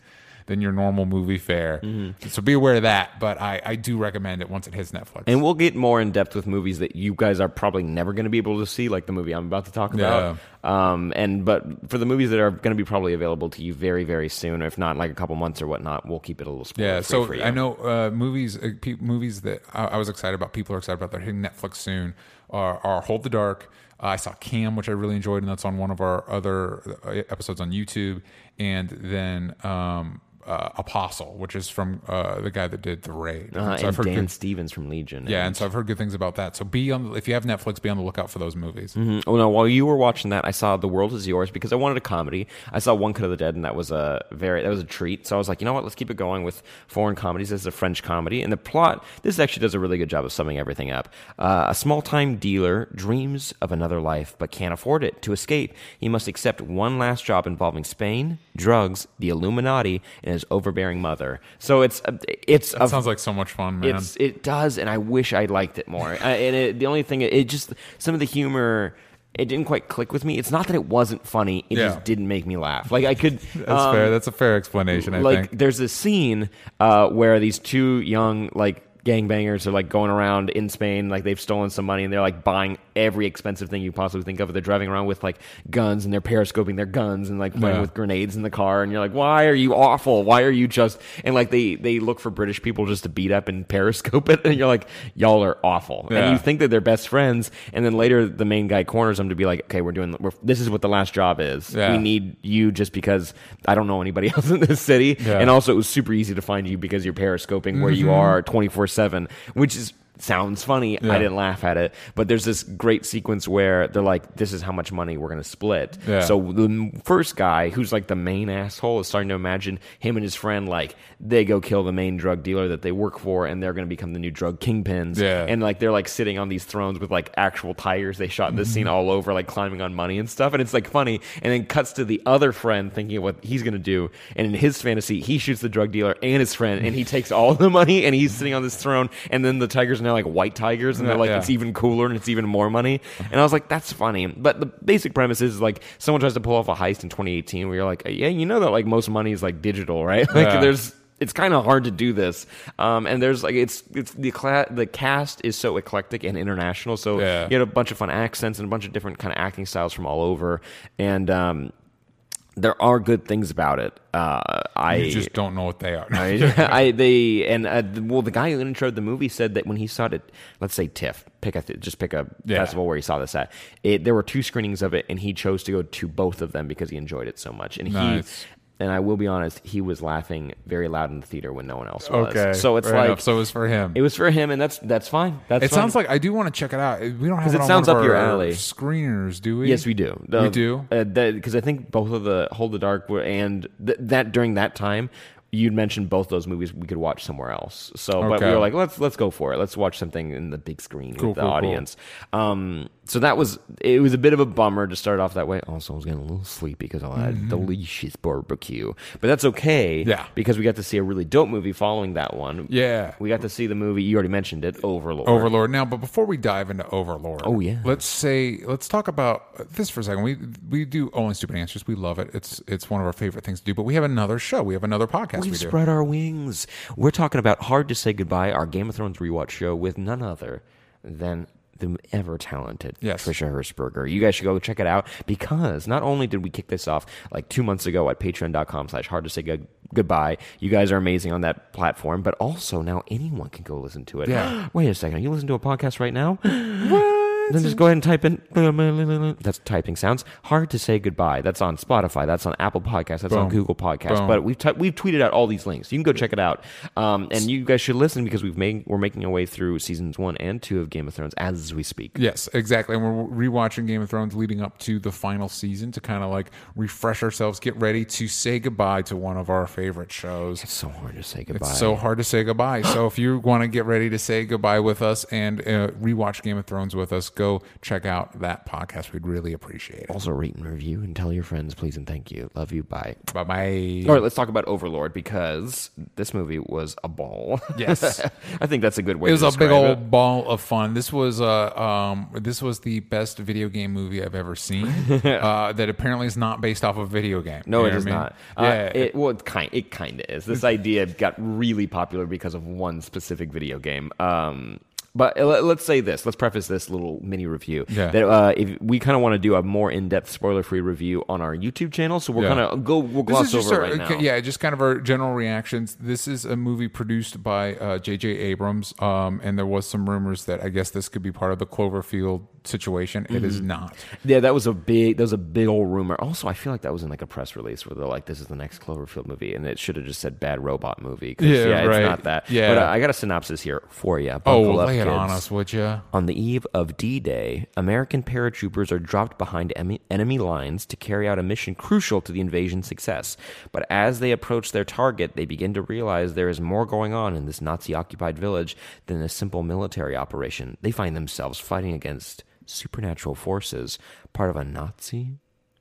C: than your normal movie fare. So be aware of that. But I, I do recommend it once it hits Netflix.
B: And we'll get more in depth with movies that you guys are probably never going to be able to see, like the movie I'm about to talk about. Um, and but for the movies that are going to be probably available to you very, very soon, if not like a couple months or whatnot, we'll keep it a little spoiler
C: Yeah, so
B: for you.
C: I know uh, movies uh, pe- movies that I, I was excited about. People are excited about. They're hitting Netflix soon. Are, are Hold the Dark. Uh, I saw Cam, which I really enjoyed, and that's on one of our other uh, episodes on YouTube. And then um, uh, Apostle, which is from uh, the guy that did the Raid.
B: uh,
C: So
B: and
C: I've heard
B: Dan
C: good-
B: Stevens from Legion.
C: yeah, and so I've heard good things about that. So be on if you have Netflix, be on the lookout for those movies.
B: Mm, Oh no! While you were watching that, I saw The World Is Yours because I wanted a comedy. I saw One Cut of the Dead, and that was a very that was a treat. So I was like, you know what? Let's keep it going with foreign comedies. This is a French comedy, and the plot. This actually does a really good job of summing everything up. Uh, a small time dealer dreams of another life, but can't afford it. To escape, he must accept one last job involving Spain, drugs, the Illuminati, and his overbearing mother. So it's a- it's
C: That
B: a
C: sounds like so much fun, man.
B: it's it does, and I wish I liked it more. uh, and it, the only thing, it just some of the humor. It didn't quite click with me. It's not that it wasn't funny; it
C: Yeah.
B: just didn't make me laugh. Like I could.
C: That's
B: um,
C: fair. That's a fair explanation. I
B: like
C: think.
B: there's a scene uh, where these two young like gangbangers are like going around in Spain, like they've stolen some money and they're like buying every expensive thing you possibly think of. They're driving around with like guns and they're periscoping their guns and like playing
C: Yeah.
B: with grenades in the car. And you're like, why are you awful? Why are you just and like they they look for British people just to beat up and periscope it. And you're like, y'all are awful.
C: Yeah.
B: And you think that they're best friends, and then later the main guy corners them to be like, okay, we're doing we're, this is what the last job is.
C: Yeah.
B: We need you just because I don't know anybody else in this city, and also it was super easy to find you because you're periscoping where
C: Mm-hmm.
B: you are 24 seven, which is sounds funny.
C: Yeah.
B: I didn't laugh at it, but there's this great sequence where they're like, "This is how much money we're going to split."
C: Yeah.
B: So the first guy, who's like the main asshole, is starting to imagine him and his friend like they go kill the main drug dealer that they work for, and they're going to become the new drug kingpins.
C: Yeah.
B: And like they're like sitting on these thrones with like actual tigers they shot in this scene mm-hmm. all over, like climbing on money and stuff, and it's like funny. And then cuts to the other friend thinking of what he's going to do, and in his fantasy, he shoots the drug dealer and his friend, and he takes all the money, and he's sitting on this throne, and then the tigers now like white tigers, and they're like
C: yeah.
B: it's even cooler and it's even more money. And I was like, that's funny. But the basic premise is like someone tries to pull off a heist in 2018 where you're like, yeah, you know that like most money is like digital, right? Like
C: Yeah.
B: there's it's kind of hard to do this. Um, and there's like it's it's the cla- the cast is so eclectic and international. So
C: Yeah.
B: you had a bunch of fun accents and a bunch of different kind of acting styles from all over. And um, there are good things about it. Uh, I
C: you just don't know what they are.
B: I, I they and uh, well, the guy who introed the movie said that when he saw it, at, let's say TIFF, pick a th- just pick a
C: Yeah.
B: festival where he saw this at. It, there were two screenings of it, and he chose to go to both of them because he enjoyed it so much. And
C: Nice.
B: he and I will be honest, he was laughing very loud in the theater when no one else was.
C: Okay,
B: so it's like
C: enough. so it was for him.
B: it was for him, and that's that's fine. That's
C: It
B: fine.
C: sounds like I do want to check it out. We don't have it,
B: it
C: on
B: sounds up your alley.
C: Screeners, do we?
B: Yes, we do. The-
C: We do?
B: Uh, because I think both of the Hold the Dark were, and th- that during that time, you'd mentioned both those movies we could watch somewhere else. So, but we were like, let's let's go for it. Let's watch something in the big screen
C: Cool,
B: with the
C: cool, cool.
B: audience. Um, so that was it. Was a bit of a bummer to start off that way. Also, I was getting a little sleepy because I had delicious barbecue, but that's okay.
C: Mm-hmm. Yeah.
B: because we got to see a really dope movie following that one.
C: Yeah.
B: we got to see the movie. You already mentioned it, Overlord.
C: Overlord. Now, but before we dive into Overlord,
B: Oh, yeah.
C: let's say let's talk about this for a second. We we do only stupid answers. We love it. It's it's one of our favorite things to do. But we have another show. We have another podcast.
B: We've
C: we
B: spread our wings. We're talking about Hard to Say Goodbye, our Game of Thrones rewatch show with none other than the ever talented
C: Yes.
B: Trisha Hershberger. You guys should go check it out because not only did we kick this off like two months ago at patreon.com slash hard to say good- goodbye. You guys are amazing on that platform, but also now anyone can go listen to it.
C: Yeah.
B: Wait a second. Are You listening to a podcast right now? Then just go ahead and type in. That's typing sounds. Hard to say goodbye. That's on Spotify. That's on Apple Podcasts. That's on Google Podcasts.
C: Boom.
B: But we've t- we've tweeted out all these links. You can go check it out. Um, and you guys should listen because we've made we're making our way through seasons one and two of Game of Thrones as we speak.
C: Yes, exactly. And we're rewatching Game of Thrones leading up to the final season to kind of like refresh ourselves, get ready to say goodbye to one of our favorite shows.
B: It's so hard to say goodbye.
C: It's so hard to say goodbye. So if you want to get ready to say goodbye with us and uh, rewatch Game of Thrones with us, go check out that podcast. We'd really appreciate it.
B: also rate and review and tell your friends, please and thank you. Love you. Bye.
C: Bye bye.
B: All right, let's talk about Overlord because this movie was a ball.
C: Yes.
B: I think that's a good way.
C: It was a big old
B: it.
C: ball of fun. This was uh, um, this was the best video game movie I've ever seen. uh, that apparently is not based off of a video game.
B: No, it is
C: I mean?
B: not.
C: Yeah,
B: Uh, it well, it kind it kind of is. This idea got really popular because of one specific video game. Um, but let- let's say this. Let's preface this little mini review.
C: Yeah.
B: That uh, if we kind of want to do a more in-depth, spoiler-free review on our YouTube channel, so we're
C: Yeah.
B: kind of go we'll gloss over
C: our,
B: it right now.
C: yeah, just kind of our general reactions. This is a movie produced by uh, J.J. Abrams, um, and there was some rumors that I guess this could be part of the Cloverfield situation. It
B: Mm-hmm.
C: is not.
B: Yeah, that was a big that was a big old rumor. Also, I feel like that was in like a press release where they're like, "This is the next Cloverfield movie," and it should have just said "bad robot movie."
C: Yeah,
B: it's
C: right.
B: not that.
C: Yeah.
B: but uh, I got a synopsis here for you.
C: Oh,
B: Buckle up,
C: lay it on us, would you?
B: On the eve of D Day, American paratroopers are dropped behind em- enemy lines to carry out a mission crucial to the invasion's success. But as they approach their target, they begin to realize there is more going on in this Nazi occupied village than a simple military operation. They find themselves fighting against supernatural forces, part of a Nazi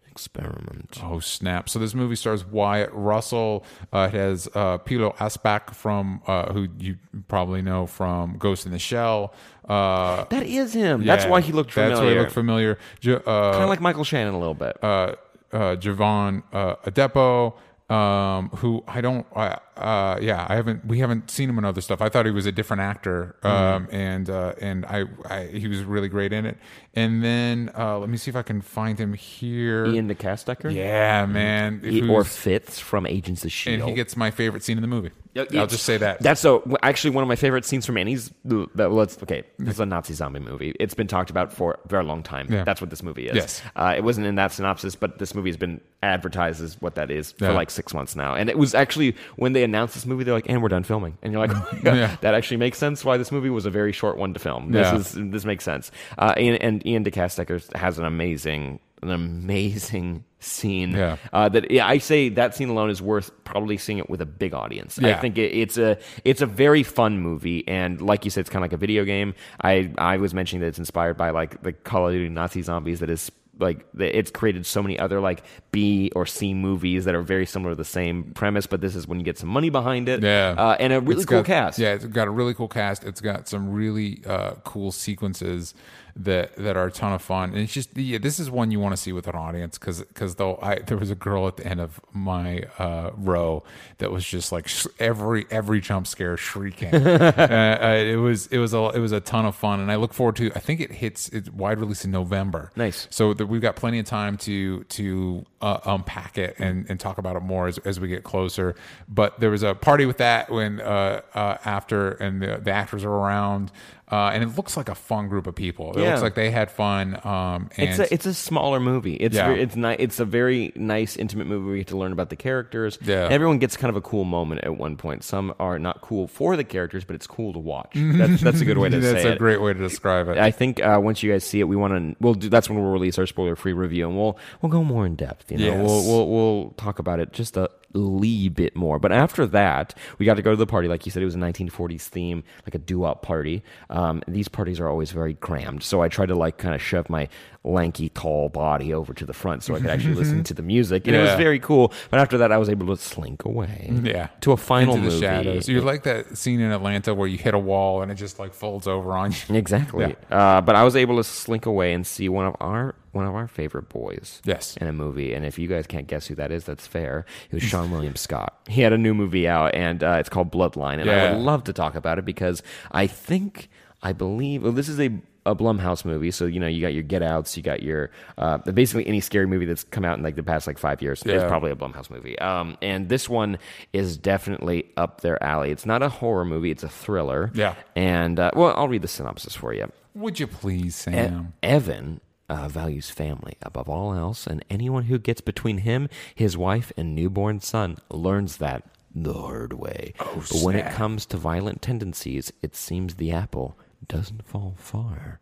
B: experiment.
C: Oh snap! So this movie stars Wyatt Russell. Uh, it has uh, Pilou Asbæk from uh, who you probably know from Ghost in the Shell. Uh,
B: That is him. That's why he looked familiar.
C: That's why he looked familiar. Uh,
B: Kind of like Michael Shannon a little bit.
C: uh, uh, Jovan uh, Adepo, um, who I don't, uh, uh, yeah, I haven't, we haven't seen him in other stuff. I thought he was a different actor, um, and uh, and I, I, he was really great in it. And then uh, let me see if I can find him here.
B: Iain De Caestecker?
C: yeah, man,
B: He-
C: who's-
B: or Fitz from Agents of Shield.
C: and he gets my favorite scene in the movie.
B: Yeah,
C: I'll just say that.
B: That's so actually one of my favorite scenes from Annie's. That let's okay. This is a Nazi zombie movie. It's been talked about for a very long time.
C: Yeah.
B: That's what this movie is.
C: Yes.
B: Uh, it wasn't in that synopsis, but this movie has been advertised as what that is for
C: Yeah.
B: like six months now. And it was actually when they announced this movie, they're like, "And we're done filming." And you're like,
C: Yeah.
B: "That actually makes sense." Why this movie was a very short one to film. This
C: Yeah.
B: is this makes sense. Uh, and, and Iain De Caestecker has an amazing, an amazing scene.
C: Yeah.
B: Uh, that yeah, I say that scene alone is worth probably seeing it with a big audience. I think it, it's a it's a very fun movie, and like you said, it's kind of like a video game. I I was mentioning that it's inspired by like the Call of Duty Nazi zombies. That is like it's created so many other like B or C movies that are very similar to the same premise, but this is when you get some money behind it.
C: Yeah,
B: uh, and a really
C: It's
B: cool
C: got-
B: cast.
C: Yeah, it's got a really cool cast. It's got some really uh, cool sequences that that are a ton of fun. And it's just yeah, this is one you want to see with an audience because because though I there was a girl at the end of my uh, row that was just like sh- every every jump scare shrieking. uh, uh, it was it was a it was a ton of fun, and I look forward to. I think it hits its wide release in November.
B: Nice.
C: So that we've got plenty of time to to uh, unpack it and, and talk about it more as, as we get closer. But there was a party with that when uh, uh, after and the, the actors are around. Uh, and it looks like a fun group of people. It
B: Yeah.
C: looks like they had fun. Um, and
B: It's a it's a smaller movie. It's
C: Yeah.
B: very, it's ni- it's a very nice intimate movie where you get to learn about the characters.
C: Yeah.
B: everyone gets kind of a cool moment at one point. Some are not cool for the characters, but it's cool to watch. That's, that's a good way to
C: that's
B: say
C: a
B: it.
C: great way to describe it.
B: I think uh, once you guys see it, we want to. We'll do. That's when we'll release our spoiler-free review, and we'll we'll go more in depth. You know,
C: Yes.
B: we'll, we'll we'll talk about it just a lee bit more. But after that, we got to go to the party. Like you said, it was a 1940s theme, like a doo-wop party. Um, these parties are always very crammed, so I tried to like kind of shove my lanky, tall body over to the front so I could actually listen to the music, and it was
C: Yeah.
B: very cool. But after that, I was able to slink away.
C: yeah,
B: to a final
C: into the
B: movie.
C: shadows. You're like that scene in Atlanta where you hit a wall and it just like folds over on you.
B: Exactly. Uh, but I was able to slink away and see one of our one of our favorite boys.
C: Yes.
B: In a movie, and if you guys can't guess who that is, that's fair. It was Seann William Scott. He had a new movie out, and uh, it's called Bloodline. And I
C: Yeah.
B: would love to talk about it because I think I believe well, this is a a Blumhouse movie, so you know you got your Get Outs, you got your uh, basically any scary movie that's come out in like the past like five years.
C: Yeah.
B: probably a Blumhouse movie. Um, and this one is definitely up their alley. It's not a horror movie; it's a thriller.
C: Yeah.
B: And uh, well, I'll read the synopsis for you.
C: Would you please,
B: E-
C: Sam?
B: Evan uh, values family above all else, and anyone who gets between him, his wife, and newborn son learns that the hard way.
C: Oh,
B: but when it comes to violent tendencies, it seems the apple doesn't fall far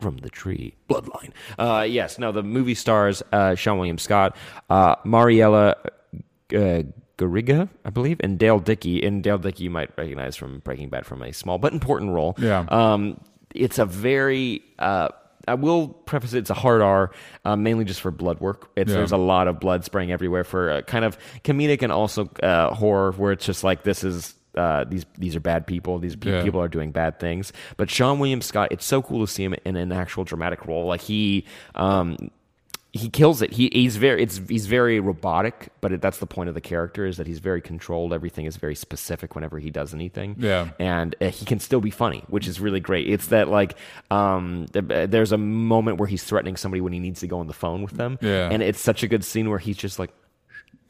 B: from the tree. Bloodline. Uh, yes. Now the movie stars uh, Seann William Scott, uh, Mariela uh, Garriga, I believe, and Dale Dickey. And Dale Dickey you might recognize from Breaking Bad from a small but important role.
C: Yeah.
B: Um, it's a very. Uh, I will preface it, it's a hard R, uh, mainly just for blood work. It's,
C: Yeah.
B: There's a lot of blood spraying everywhere for uh, kind of comedic and also uh, horror, where it's just like this is uh, these these are bad people. These pe-
C: Yeah.
B: people are doing bad things. But Seann William Scott, it's so cool to see him in an actual dramatic role. Like he. Um, he kills it. He, he's very it's he's very robotic, but it, that's the point of the character is that he's very controlled. Everything is very specific whenever he does anything.
C: Yeah.
B: and uh, he can still be funny, which is really great. It's that like um, there's a moment where he's threatening somebody when he needs to go on the phone with them.
C: Yeah.
B: and it's such a good scene where he's just like.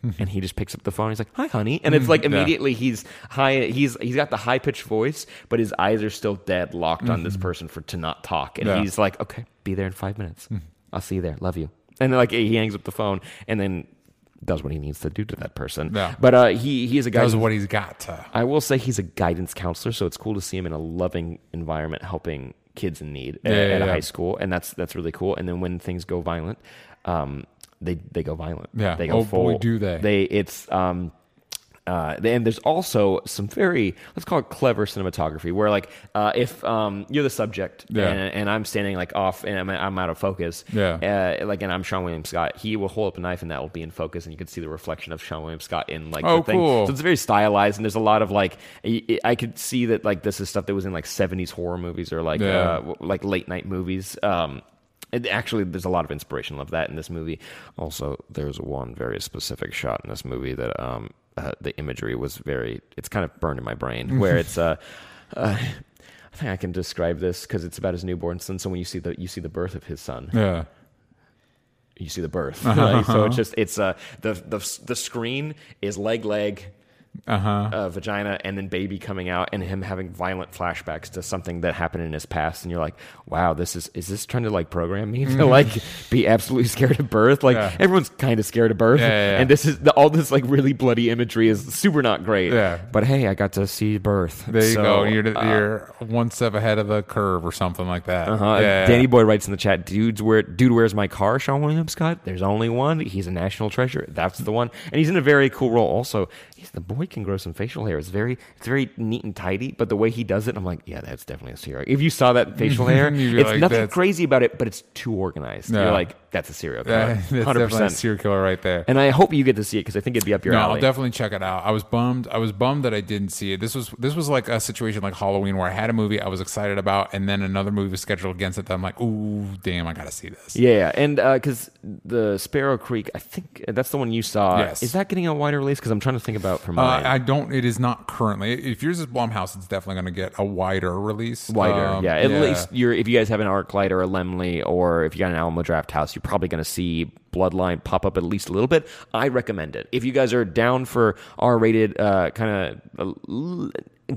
B: And he just picks up the phone. He's like, "Hi, honey," and it's like
C: Yeah.
B: immediately he's high. He's he's got the high pitched voice, but his eyes are still dead locked on this person for to not talk. And
C: Yeah.
B: he's like, "Okay, be there in five minutes. I'll see you there. Love you." And then, like he hangs up the phone and then does what he needs to do to that person.
C: Yeah.
B: But uh, he he is a guy.
C: Does what he's got to.
B: I will say he's a guidance counselor, so it's cool to see him in a loving environment helping kids in need at,
C: Yeah, yeah,
B: at a
C: yeah.
B: high school, and that's that's really cool. And then when things go violent, um, they they go violent.
C: Yeah.
B: they go
C: Oh,
B: full.
C: boy, do they.
B: They it's um. Uh, and there's also some very let's call it clever cinematography where like uh, if um, you're the subject
C: Yeah.
B: and, and I'm standing like off and I'm, I'm out of focus
C: Yeah.
B: uh, like and I'm Seann William Scott he will hold up a knife and that will be in focus and you can see the reflection of Seann William Scott in like
C: Oh,
B: the thing
C: cool.
B: so it's very stylized and there's a lot of like I could see that like this is stuff that was in like 70s horror movies or like
C: Yeah.
B: uh, like late night movies um it, actually there's a lot of inspiration of that in this movie also there's one very specific shot in this movie that um uh, the imagery was very it's kind of burned in my brain where it's uh, uh I think I can describe this because it's about his newborn son. So when you see the you see the birth of his son,
C: Yeah.
B: you see the birth. Like, so it's just it's uh the the the screen is leg leg
C: Uh-huh.
B: uh, vagina and then baby coming out and him having violent flashbacks to something that happened in his past and you're like wow this is is this trying to like program me to like be absolutely scared of birth like
C: Yeah.
B: everyone's kind of scared of birth
C: Yeah, yeah,
B: and this is the, all this like really bloody imagery is super not great
C: Yeah.
B: but hey I got to see birth
C: There you
B: So,
C: go. You're,
B: uh,
C: you're one step ahead of the curve or something like that.
B: Uh-huh. Danny Boy writes in the chat, "Dudes, where dude, where's my car?" Seann William Scott. There's only one. He's a national treasure. That's the one, and he's in a very cool role. Also, the boy can grow some facial hair. It's very, it's very neat and tidy. But the way he does it, I'm like, yeah, that's definitely a serial. If you saw that facial hair, it's
C: like,
B: nothing
C: that's-
B: crazy about it, but it's too organized. You're like, that's a serial killer,
C: that's
B: hundred
C: definitely a
B: percent.
C: serial killer right there.
B: And I hope you get to see it because I think it'd be up your alley.
C: no,
B: alley.
C: I'll definitely check it out. I was bummed. I was bummed that I didn't see it. This was this was like a situation like Halloween where I had a movie I was excited about, and then another movie was scheduled against it. That I'm like, ooh, damn, I gotta see this.
B: yeah, yeah. and because the Sparrow Creek, I think that's the one you saw.
C: Yes.
B: Is that getting a wider release? Because I'm trying to think about for
C: Uh. I don't. It is not currently. If yours is Blumhouse, it's definitely going to get a wider release.
B: wider.
C: Um,
B: yeah, at least you're if you guys have an ArcLight or a Laemmle or if you got an Alamo Drafthouse, you're probably going to see Bloodline pop up at least a little bit. I recommend it if you guys are down for R-rated, uh, kind of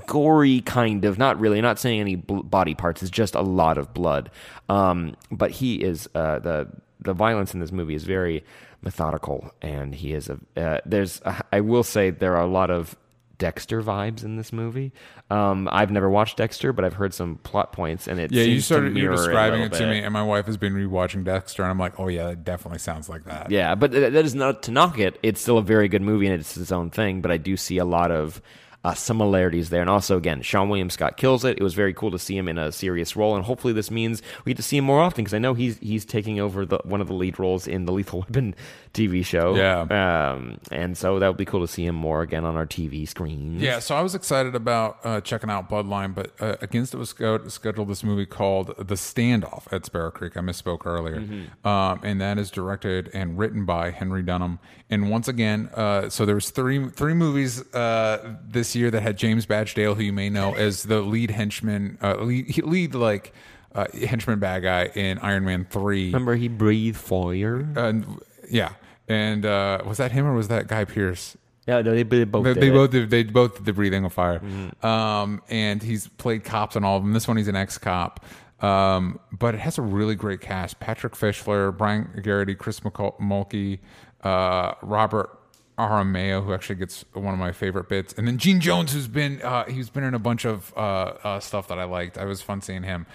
B: gory kind of not really not saying any bl- body parts it's just a lot of blood um, but he is uh, the the violence in this movie is very methodical and he is a uh, there's I will say there are a lot of Dexter vibes in this movie. Um, I've never watched Dexter, but I've heard some plot points, and it
C: Yeah, you started you're describing
B: a
C: it to me, and my wife has been rewatching Dexter, and I'm like, oh yeah, it definitely sounds like that.
B: Yeah, but that is not to knock it. It's still a very good movie and it's its own thing. But I do see a lot of uh, similarities there. And also, again, Seann William Scott kills it. It was very cool to see him in a serious role, and hopefully, this means we get to see him more often because I know he's he's taking over the one of the lead roles in the Lethal Weapon TV show.
C: Yeah.
B: um, and so that would be cool to see him more again on our TV screens.
C: Yeah, so I was excited about uh, checking out Bloodline, but uh, against it was scheduled this movie called The Standoff at Sparrow Creek. I misspoke earlier,
B: Mm-hmm.
C: um, and that is directed and written by Henry Dunham. And once again, uh, so there was three three movies uh, this year that had James Badge Dale, who you may know as the lead henchman, uh, lead, lead like uh, henchman bad guy in Iron Man three.
B: Remember, he breathed fire.
C: And yeah, and uh, was that him or was that Guy Pearce?
B: yeah, no, they, they both.
C: They,
B: did
C: they both did, they both did the breathing of fire. Um, and he's played cops on all of them. This one he's an ex cop. Um, but it has a really great cast: Patrick Fischler, Brian Geraghty, Chris McCul- Mulkey, uh, Robert Aramayo, who actually gets one of my favorite bits, and then Gene Jones, who's been uh, he's been in a bunch of uh, uh, stuff that I liked. I was fun seeing him.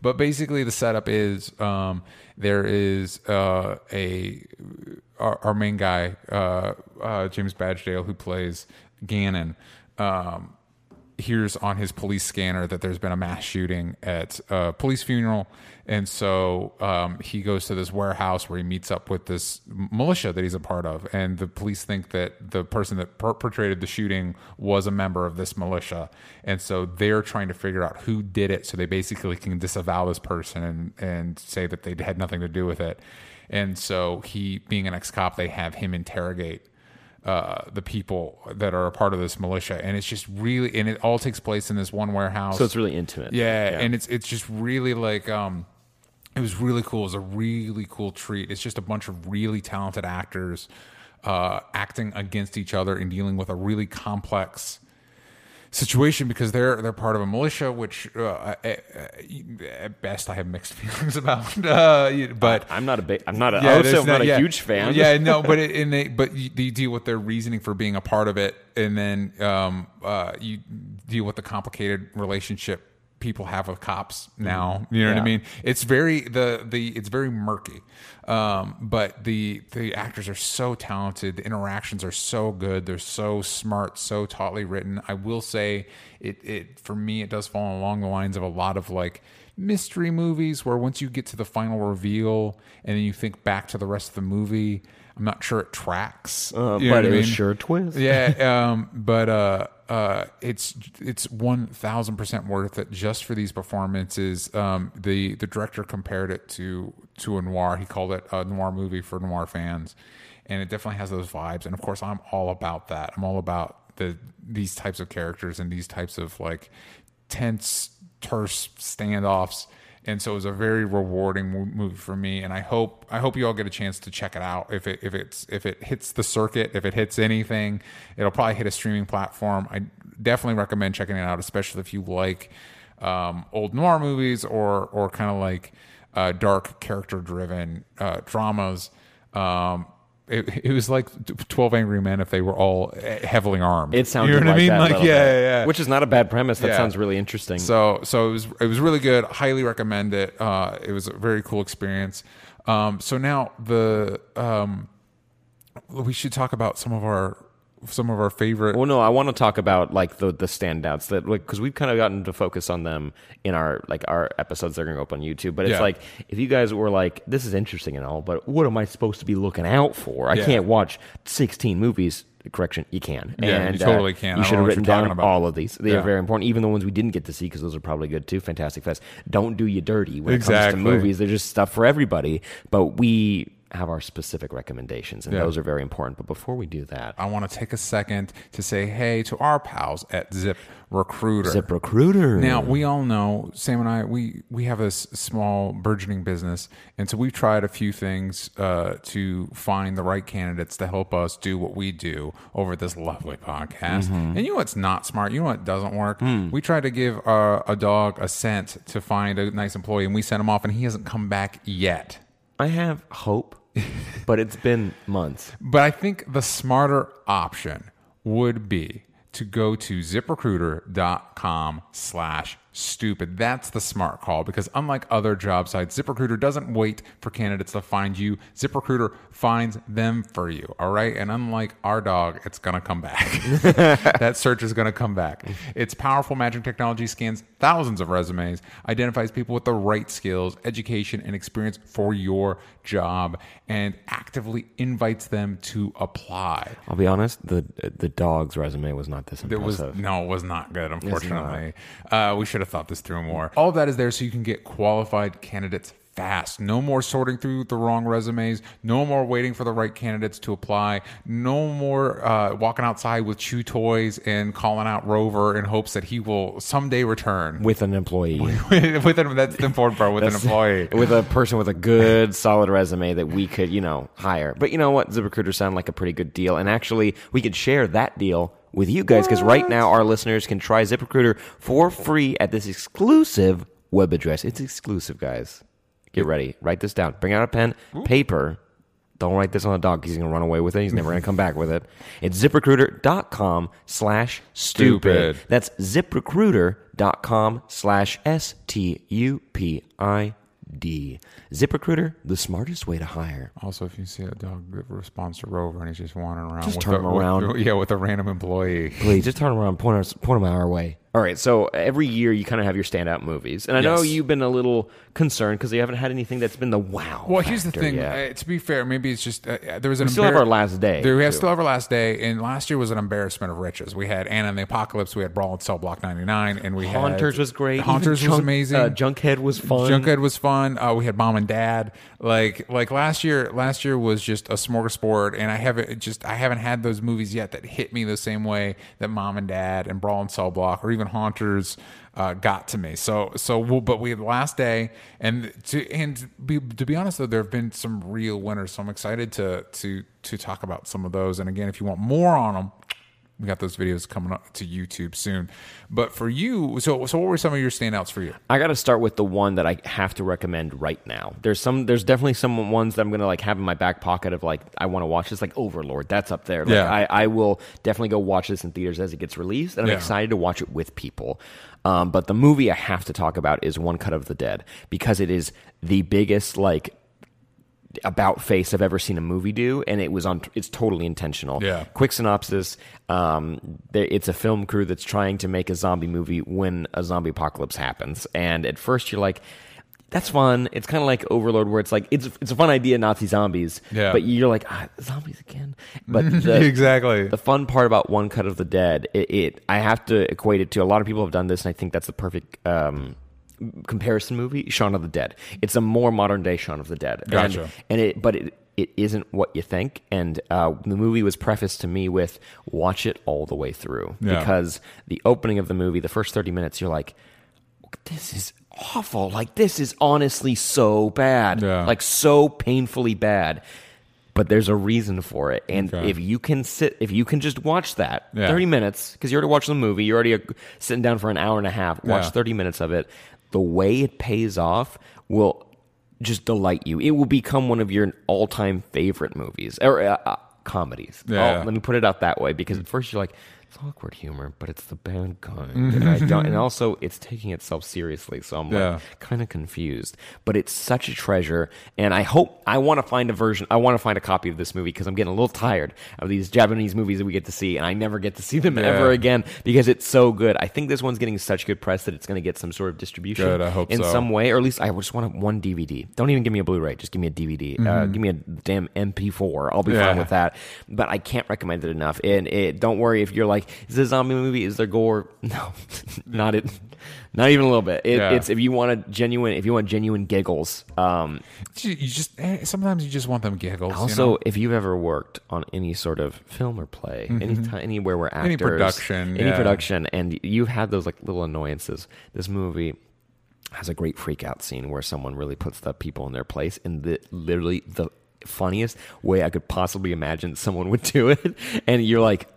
C: But basically, the setup is um, there is uh, a our, our main guy, uh, uh, James Badge Dale, who plays Gannon, um, hears on his police scanner that there's been a mass shooting at a police funeral. And so um, he goes to this warehouse where he meets up with this militia that he's a part of. And the police think that the person that perpetrated the shooting was a member of this militia. And so they're trying to figure out who did it so they basically can disavow this person and, and say that they had nothing to do with it. And so he, being an ex cop, they have him interrogate uh, the people that are a part of this militia, and it's just really, and it all takes place in this one warehouse.
B: So it's really intimate.
C: yeah, and it's it's just really like, um, it was really cool. It was a really cool treat. It's just a bunch of really talented actors uh, acting against each other and dealing with a really complex situation because they're they're part of a militia, which uh, at, at best I have mixed feelings about. Uh, but
B: I'm not a big. I'm not. A, I would say
C: there's
B: I'm not,
C: yeah.
B: a huge fan.
C: Yeah, no, but it, and they but you, you deal with their reasoning for being a part of it, and then um, uh, you deal with the complicated relationship people have with cops now. You know what I
B: Mm-hmm.
C: Mean? It's very the the it's very murky, um, but the the actors are so talented. The interactions are so good. They're so smart, so tautly written. I will say it it for me it does fall along the lines of a lot of like mystery movies where once you get to the final reveal and then you think back to the rest of the movie, I'm not sure it tracks.
B: Uh, but
C: what I
B: it was sure twist.
C: Yeah, um, but uh, uh, it's it's one thousand percent worth it just for these performances. Um, the the director compared it to to a noir. He called it a noir movie for noir fans, and it definitely has those vibes. And of course, I'm all about that. I'm all about the these types of characters and these types of like tense, terse standoffs. And so it was a very rewarding mo- movie for me, and I hope I hope you all get a chance to check it out. If it if it's if it hits the circuit, if it hits anything, it'll probably hit a streaming platform. I definitely recommend checking it out, especially if you like um, old noir movies or or kind of like uh, dark character driven uh, dramas. Um, it, it was like Twelve Angry Men if they were all heavily armed.
B: It sounded
C: you know what
B: like
C: I mean?
B: that
C: Like yeah, yeah, yeah.
B: Which is not a bad premise. That
C: Yeah.
B: sounds really interesting.
C: So so it was it was really good. Highly recommend it. Uh, it was a very cool experience. Um, so now the um, we should talk about some of our some of our favorite.
B: Well, no, I want to talk about like the the standouts that like because we've kind of gotten to focus on them in our like our episodes that are going to go up on YouTube. But it's
C: Yeah.
B: like if you guys were like, this is interesting and all, but what am I supposed to be looking out for? I
C: Yeah.
B: can't watch sixteen movies. Correction, you can.
C: Yeah,
B: and,
C: you totally can. I
B: You
C: don't
B: should
C: know
B: have
C: what
B: written
C: you're talking
B: down
C: about.
B: all of these. They
C: Yeah.
B: are very important, even the ones we didn't get to see because those are probably good too. Fantastic Fest. Don't do you dirty when it comes to movies. They're just stuff for everybody. But we have our specific recommendations, and
C: Yeah.
B: those are very important. But before we do that,
C: I want to take a second to say hey to our pals at Zip Recruiter.
B: Zip Recruiter.
C: Now we all know Sam and I we we have a small burgeoning business, and so we've tried a few things uh, to find the right candidates to help us do what we do over this lovely podcast.
B: Mm-hmm.
C: And you know what's not smart? You know what doesn't work?
B: Hmm.
C: We tried to give uh, a dog a scent to find a nice employee, and we sent him off, and he hasn't come back yet.
B: I have hope, but it's been months.
C: But I think the smarter option would be to go to ziprecruiter.com slash stupid. That's the smart call because unlike other job sites, ZipRecruiter doesn't wait for candidates to find you. ZipRecruiter finds them for you. All right. And unlike our dog, it's going to come back. that search is going to come back. Its powerful matching technology scans thousands of resumes, identifies people with the right skills, education, and experience for your job, and actively invites them to apply.
B: I'll be honest. The the dog's resume was not this
C: It was
B: impressive.
C: no, it was not good. Unfortunately, uh, we should have thought this through more. All of that is there so you can get qualified candidates fast. No more sorting through the wrong resumes. No more waiting for the right candidates to apply. No more uh, walking outside with chew toys and calling out Rover in hopes that he will someday return.
B: with an employee.
C: with an, that's the important part. With an employee.
B: with a person with a good, solid resume that we could, you know, hire. But you know what? ZipRecruiter sound like a pretty good deal, and actually, we could share that deal with you guys because right now our listeners can try ZipRecruiter for free at this exclusive web address. It's exclusive, guys. Get ready. Write this down. Bring out a pen, paper. Don't write this on a dog. He's going to run away with it. He's never going to come back with it. It's ziprecruiter.com slash stupid.
C: Stupid.
B: That's ziprecruiter.com slash S T U P I D. ZipRecruiter, the smartest way to hire.
C: Also, if you see a dog that responds to Rover and he's just wandering around,
B: Just
C: with
B: turn
C: a,
B: him
C: with-
B: around.
C: yeah, with a random employee.
B: Please just turn him around, point, us, point them our way. All right, so every year you kind of have your standout movies, and I know
C: Yes.
B: you've been a little concerned because you haven't had anything that's been the wow.
C: Well, here's the
B: factor
C: thing.
B: yet.
C: Uh, to be fair, maybe it's just uh, uh, there was an
B: We still have our last day,
C: There, we have
B: too.
C: still have our last day, and last year was an embarrassment of riches. We had Anna and the Apocalypse, we had Brawl and Cell Block 99, and we had
B: Haunters was great.
C: Haunters
B: Even
C: was
B: Junk-
C: amazing.
B: Uh, Junkhead was fun.
C: Junkhead was fun. Uh, we had Mom and Dad. Like like last year, last year was just a smorgasbord, and I haven't it just I haven't had those movies yet that hit me the same way that Mom and Dad and Brawl and Cell Block or even Haunters uh, got to me. So so we'll, but we last day, and to and be, to be honest though, there have been some real winners. So I'm excited to to to talk about some of those. And again, if you want more on them. We got those videos coming up to YouTube soon. But for you, so so what were some of your standouts for you?
B: I got to start with the one that I have to recommend right now. There's some, there's definitely some ones that I'm gonna like have in my back pocket of like I want to watch this, like Overlord. That's up there. Like,
C: Yeah.
B: I, I will definitely go watch this in theaters as it gets released, and I'm
C: Yeah.
B: excited to watch it with people. Um, but the movie I have to talk about is One Cut of the Dead because it is the biggest like about face I've ever seen a movie do, and it was on. It's totally intentional.
C: Yeah.
B: Quick synopsis: um, It's a film crew that's trying to make a zombie movie when a zombie apocalypse happens, and at first you're like. That's fun. It's kind of like Overlord, where it's like it's it's a fun idea, Nazi zombies.
C: Yeah.
B: But you're like ah, zombies again. But the,
C: Exactly.
B: the fun part about One Cut of the Dead, it, it I have to equate it to a lot of people have done this, and I think that's the perfect um, comparison movie. Shaun of the Dead. It's a more modern day Shaun of the Dead.
C: Gotcha.
B: And, and it, but it it isn't what you think. And uh, the movie was prefaced to me with watch it all the way through
C: Yeah.
B: because the opening of the movie, the first thirty minutes, you're like, this is awful. Like this is honestly so bad.
C: Yeah.
B: Like so painfully bad. But there's a reason for it, and
C: Okay.
B: if you can sit, if you can just watch that
C: Yeah.
B: thirty minutes, because you're already watching the movie, you're already uh, sitting down for an hour and a half. Watch
C: Yeah.
B: thirty minutes of it. The way it pays off will just delight you. It will become one of your all-time favorite movies or uh, uh, comedies.
C: Yeah.
B: Oh, let me put it out that way because at first you're like, it's awkward humor, but it's the bad kind, and I don't. And also, it's taking itself seriously, so I'm
C: Yeah.
B: like kind of confused. But it's such a treasure, and I hope I want to find a version. I want to find a copy of this movie because I'm getting a little tired of these Japanese movies that we get to see, and I never get to see them ever again because it's so good. I think this one's getting such good press that it's going to get some sort of distribution
C: Good, I hope
B: in
C: so.
B: some way, or at least I just want one DVD. Don't even give me a Blu-ray; just give me a DVD. Uh, give me a damn MP4. I'll be
C: Mm-hmm. Yeah.
B: fine with that. But I can't recommend it enough. And it, don't worry if you're like, is this a zombie movie? Is there gore? No, not it. Not even a little bit. It,
C: Yeah.
B: It's if you want a genuine, if you want genuine giggles. Um,
C: You you just eh, sometimes you just want them giggles. you
B: also,
C: know?
B: if you've ever worked on any sort of film or play, any ti- anywhere where actors,
C: Mm-hmm. Any production,
B: any
C: yeah.
B: production, and you've had those like little annoyances. This movie has a great freak out scene where someone really puts the people in their place, and the literally the funniest way I could possibly imagine someone would do it, and you're like.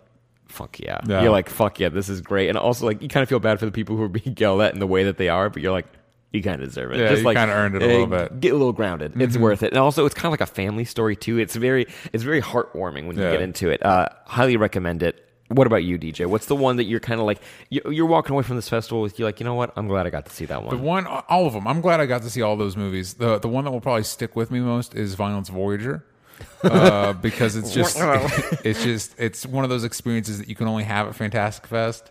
B: Fuck yeah.
C: Yeah.
B: You're like, fuck yeah, this is great. And also, like, you kind of feel bad for the people who are being yelled at in the way that they are, but you're like, you kind of deserve it.
C: Yeah,
B: Just
C: you
B: like,
C: kinda earned it a
B: eh,
C: little bit. Mm-hmm.
B: Get a little grounded. It's worth it. And also, it's kind of like a family story too. It's very, it's very heartwarming when you
C: Yeah.
B: get into it. Uh, highly recommend it. What about you, DJ? What's the one that you're kind of like you- you're walking away from this festival with? You're like, you know what? I'm glad I got to see that one.
C: The
B: one,
C: all of them. I'm glad I got to see all those movies. The the one that will probably stick with me most is Violence Voyager, uh, because it's just it's just it's one of those experiences that you can only have at Fantastic Fest.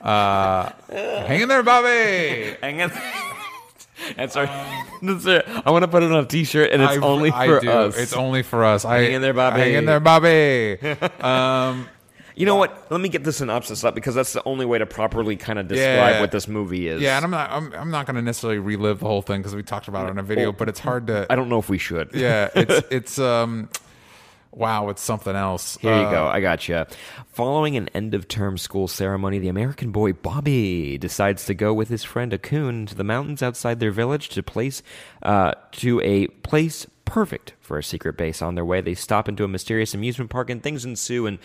C: Uh, hang in there, Bobby.
B: Hang on. That's our. That's it. I want to put it on a T-shirt, and it's
C: I-
B: only
C: I
B: for
C: do.
B: us.
C: It's only for us. I,
B: Hang in there, Bobby.
C: Hang in there, Bobby. um,
B: you know what? Let me get the synopsis up because that's the only way to properly kind of describe
C: Yeah.
B: what this movie is.
C: yeah, and I'm not. I'm, I'm not going to necessarily relive the whole thing because we talked about it in a video, but it's hard to.
B: I don't know if we should.
C: Yeah, it's it's um, wow, it's something else.
B: Here you
C: Uh,
B: go. I got you. Following an end of term school ceremony, the American boy Bobby decides to go with his friend Akun to the mountains outside their village to place uh, to a place perfect for a secret base. On their way, they stop into a mysterious amusement park, and things ensue. And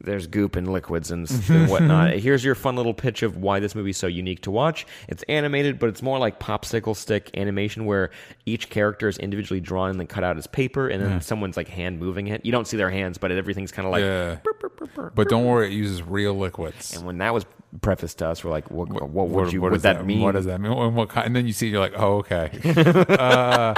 B: there's goop and liquids and, and whatnot. Here's your fun little pitch of why this movie's so unique to watch. It's animated, but it's more like popsicle stick animation where each character is individually drawn and then cut out as paper, and then someone's like hand moving it. You don't see their hands, but everything's kind of like.
C: Yeah. But don't worry, it uses real liquids.
B: And when that was prefaced to us, we're like, what, what, would you,
C: what
B: would
C: does
B: that, mean?
C: What does that mean? And, what kind, and then you see, you're like, oh, okay.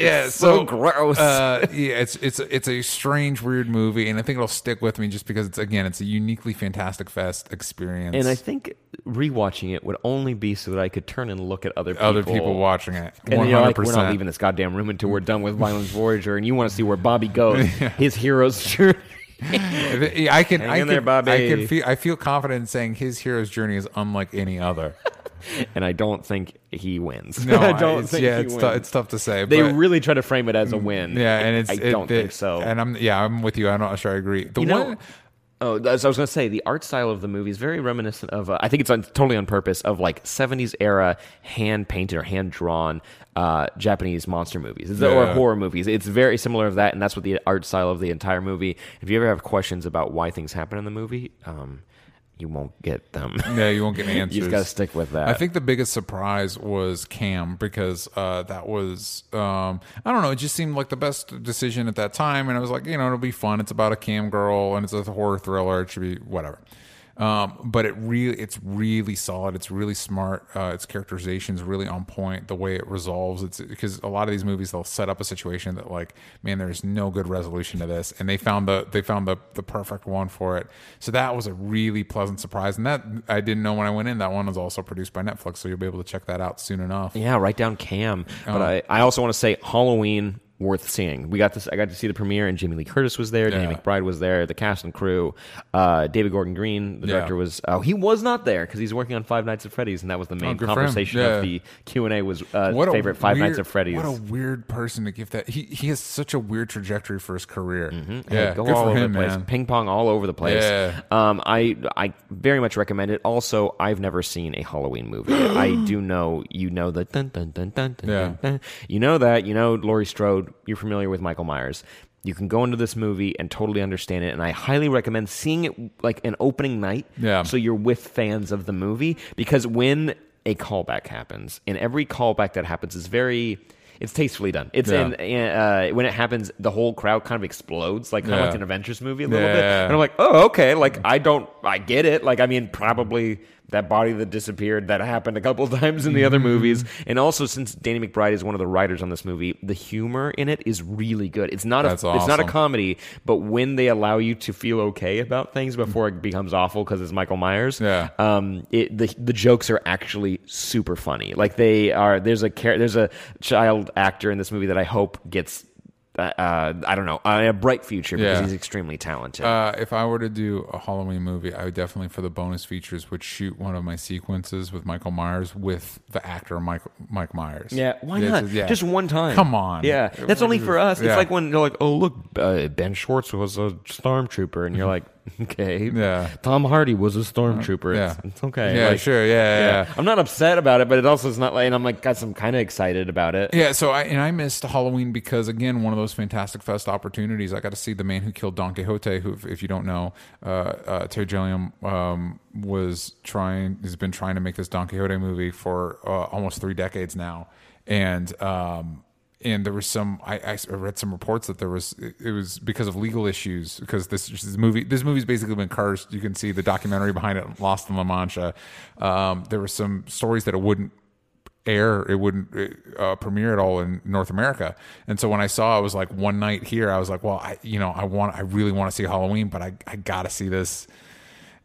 B: yeah, so, gross.
C: Uh, yeah, it's it's it's a strange, weird movie, and I think it'll stick with me just because it's again, it's a uniquely Fantastic Fest experience.
B: and I think rewatching it would only be so that I could turn and look at other people.
C: other people watching it,
B: And you're like, we're not leaving this goddamn room until we're done with Violence Voyager, and you want to see where Bobby goes, his hero's journey.
C: I can,
B: Hang
C: I
B: in
C: can,
B: there, Bobby.
C: I can feel, I feel confident in saying his hero's journey is unlike any other.
B: and I don't think he wins.
C: No,
B: I don't
C: it's,
B: think
C: yeah,
B: he
C: it's,
B: wins.
C: tou- it's tough to say.
B: they
C: but,
B: really try to frame it as a win.
C: Mm, yeah, and it's
B: I
C: it-
B: don't
C: it-
B: think so.
C: And I'm yeah, I'm with you. I'm not sure I agree. The
B: You
C: one.
B: know, oh, as I was going to say, the art style of the movie is very reminiscent of. Uh, I think it's on, totally on purpose of like '70s era hand painted or hand drawn uh, Japanese monster movies It's- or horror movies. It's very similar of that, and that's what the art style of the entire movie. If you ever have questions about why things happen in the movie, um, you won't get them.
C: Yeah, you won't get answers.
B: you just got to stick with that.
C: I think the biggest surprise was Cam because uh, that was um, I don't know. It just seemed like the best decision at that time, and I was like, you know, it'll be fun. It's about a Cam girl, and it's a horror thriller. It should be whatever. Um, but it really, it's really solid. It's really smart. Uh, its characterization is really on point. The way it resolves, it's because a lot of these movies they'll set up a situation that like, man, there's no good resolution to this, and they found the they found the the perfect one for it. So that was a really pleasant surprise, and that I didn't know when I went in. That one was also produced by Netflix, so you'll be able to check that out soon enough.
B: Yeah, write down Cam. But I, I also want to say Halloween worth seeing. We got this. I got to see the premiere, and Jamie Lee Curtis was there. Danny
C: Yeah.
B: McBride was there. The cast and crew. Uh, David Gordon Green, the
C: Yeah.
B: director, was. Oh, he was not there because he's working on Five Nights at Freddy's, and that was the main
C: good
B: conversation
C: Yeah.
B: of the Q and A. Was uh,
C: What a
B: favorite Five
C: weird-
B: Nights at Freddy's.
C: What a weird person to give that. He he has such a weird trajectory for his career.
B: Hey,
C: Yeah,
B: go
C: good
B: all over
C: him,
B: the place.
C: man.
B: Ping pong all over the place.
C: Yeah.
B: Um, I I very much recommend it. Also, I've never seen a Halloween movie. I do know you know the dun dun dun dun dun,
C: Yeah.
B: dun, dun. You know that. You know Laurie Strode. You're familiar with Michael Myers. You can go into this movie and totally understand it, and I highly recommend seeing it like an opening night.
C: Yeah.
B: So you're with fans of the movie because when a callback happens, and every callback that happens is very. It's tastefully done. It's
C: Yeah.
B: in uh, when it happens, the whole crowd kind of explodes, like kind of like an Avengers movie a little bit. And I'm like, oh, okay. Like I don't, I get it. Like I mean, probably that body that disappeared that happened a couple times in the other
C: Mm-hmm.
B: movies. And also, since Danny McBride is one of the writers on this movie, the humor in it is really good. It's not a,
C: That's
B: it's not a comedy, but when they allow you to feel okay about things before it becomes awful because it's Michael Myers,
C: Yeah.
B: um, it, the the jokes are actually super funny. Like they are. There's a there's a child actor in this movie that I hope gets uh, I don't know, a bright future because
C: Yeah.
B: he's extremely talented.
C: Uh, if I were to do a Halloween movie, I would definitely for the bonus features would shoot one of my sequences with Michael Myers with the actor Mike Mike Myers.
B: yeah, why not?
C: just- yeah.
B: Just one time.
C: Come on.
B: Yeah, that's only for us. It's
C: Yeah.
B: like when they're like, "Oh, look, uh, Ben Schwartz was a stormtrooper," and you're like, "Okay,
C: Yeah.
B: Tom Hardy was a stormtrooper.
C: Yeah.
B: It's, it's okay.
C: Yeah,
B: Like,
C: sure. Yeah, yeah. yeah.
B: I'm not upset about it, but it also is not like, and I'm like, guys, I'm kind of excited about it.
C: Yeah, so I and I missed Halloween because again, one of those Fantastic Fest opportunities. I got to see the man who killed Don Quixote. Who, if- if you don't know, uh, uh, Terry Gilliam um, was trying He's been trying to make this Don Quixote movie for uh, almost three decades now, and um, and there was some I, I read some reports that there was it, was because of legal issues because this, this movie this movie's basically been cursed. You can see the documentary behind it, Lost in La Mancha. Um, there were some stories that it wouldn't air it wouldn't uh, premiere at all in North America and so when I saw it was like one night here I was like well I you know I want I really want to see Halloween but I, I gotta see this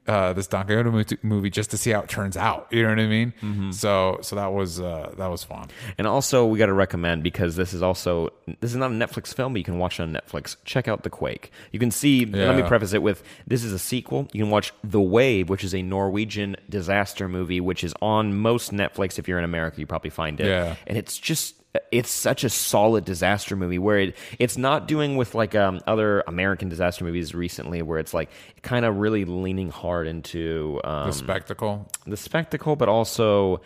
C: uh, this Don Quixote movie just to see how it turns out you know what I mean
B: Mm-hmm.
C: so so that was uh, that was fun
B: And also, we got to recommend because this is also this is not a Netflix film, but you can watch it on Netflix. Check out The Quake. You can see. Let me preface it with this is a sequel. You can watch The Wave, which is a Norwegian disaster movie, which is on most Netflix. If you're in America, you probably find it.
C: Yeah.
B: and it's just. It's such a solid disaster movie where it it's not doing with like um, other American disaster movies recently where it's like kind of really leaning hard into um,
C: the spectacle
B: the spectacle, but also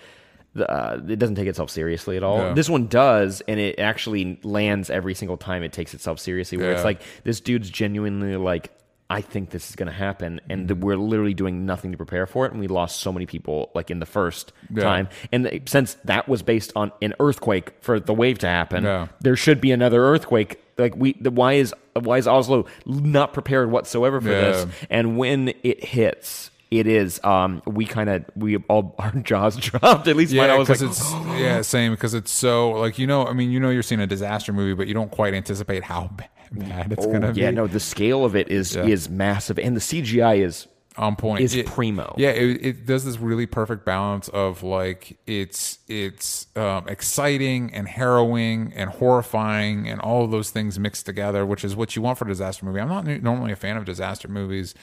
B: the, uh, it doesn't take itself seriously at all.
C: Yeah.
B: This one does, and it actually lands every single time it takes itself seriously. Where it's like this dude's genuinely like, I think this is going to happen, and that we're literally doing nothing to prepare for it, and we lost so many people like in the first
C: Yeah.
B: time. And the, since that was based on an earthquake for the wave to happen,
C: Yeah.
B: there should be another earthquake. Like we, the, why is why is Oslo not prepared whatsoever for
C: Yeah.
B: this? And when it hits, it is um we kind of we all our jaws dropped. At least mine. I
C: yeah
B: was like,
C: it's yeah same because it's so like you know I mean you know you're seeing a disaster movie but you don't quite anticipate how bad, it's
B: oh,
C: gonna
B: yeah,
C: be
B: no, the scale of it is
C: Yeah.
B: is massive, and the CGI is
C: on point
B: is
C: It-
B: primo.
C: Yeah, it, it does this really perfect balance of like it's it's um, exciting and harrowing and horrifying and all of those things mixed together, which is what you want for a disaster movie. I'm not normally a fan of disaster movies.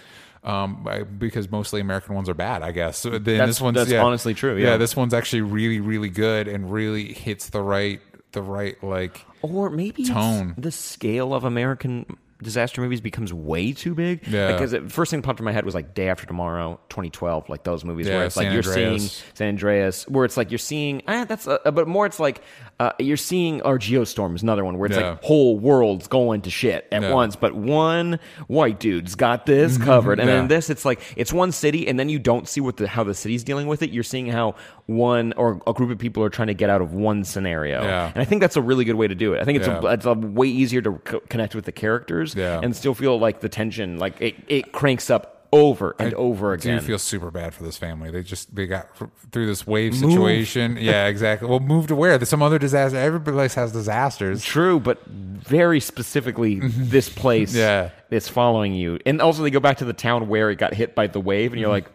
C: Um, I- because mostly American ones are bad, I guess. So then
B: That's-
C: this one's
B: that's
C: yeah.
B: honestly true, yeah.
C: this one's actually really, really good and really hits the right, the right like.
B: or maybe
C: Tone.
B: the scale of American disaster movies becomes way too big.
C: Yeah.
B: Because the first thing that popped in my head was like Day After Tomorrow, 2012, like those movies
C: Yeah,
B: where it's like you're
C: Andreas.
B: seeing San Andreas, where it's like you're seeing, ah, that's, a, but more it's like uh, you're seeing, or Geostorm is another one where it's
C: Yeah.
B: like whole world's going to shit at once, but one white dude's got this covered. And then this, it's like, it's one city, and then you don't see what the, how the city's dealing with it. You're seeing how one or a group of people are trying to get out of one scenario.
C: Yeah.
B: And I think that's a really good way to do it. I think it's, a, it's a way easier to co- connect with the characters
C: Yeah.
B: and still feel like the tension, like it, it cranks up over and over
C: I
B: again.
C: do you feel super bad for this family. They just they got through this wave situation. Yeah, exactly. Well, moved to where? There's some other disaster. Every place has disasters.
B: True, but very specifically, this place
C: Yeah.
B: is following you. And also, they go back to the town where it got hit by the wave, and you're like,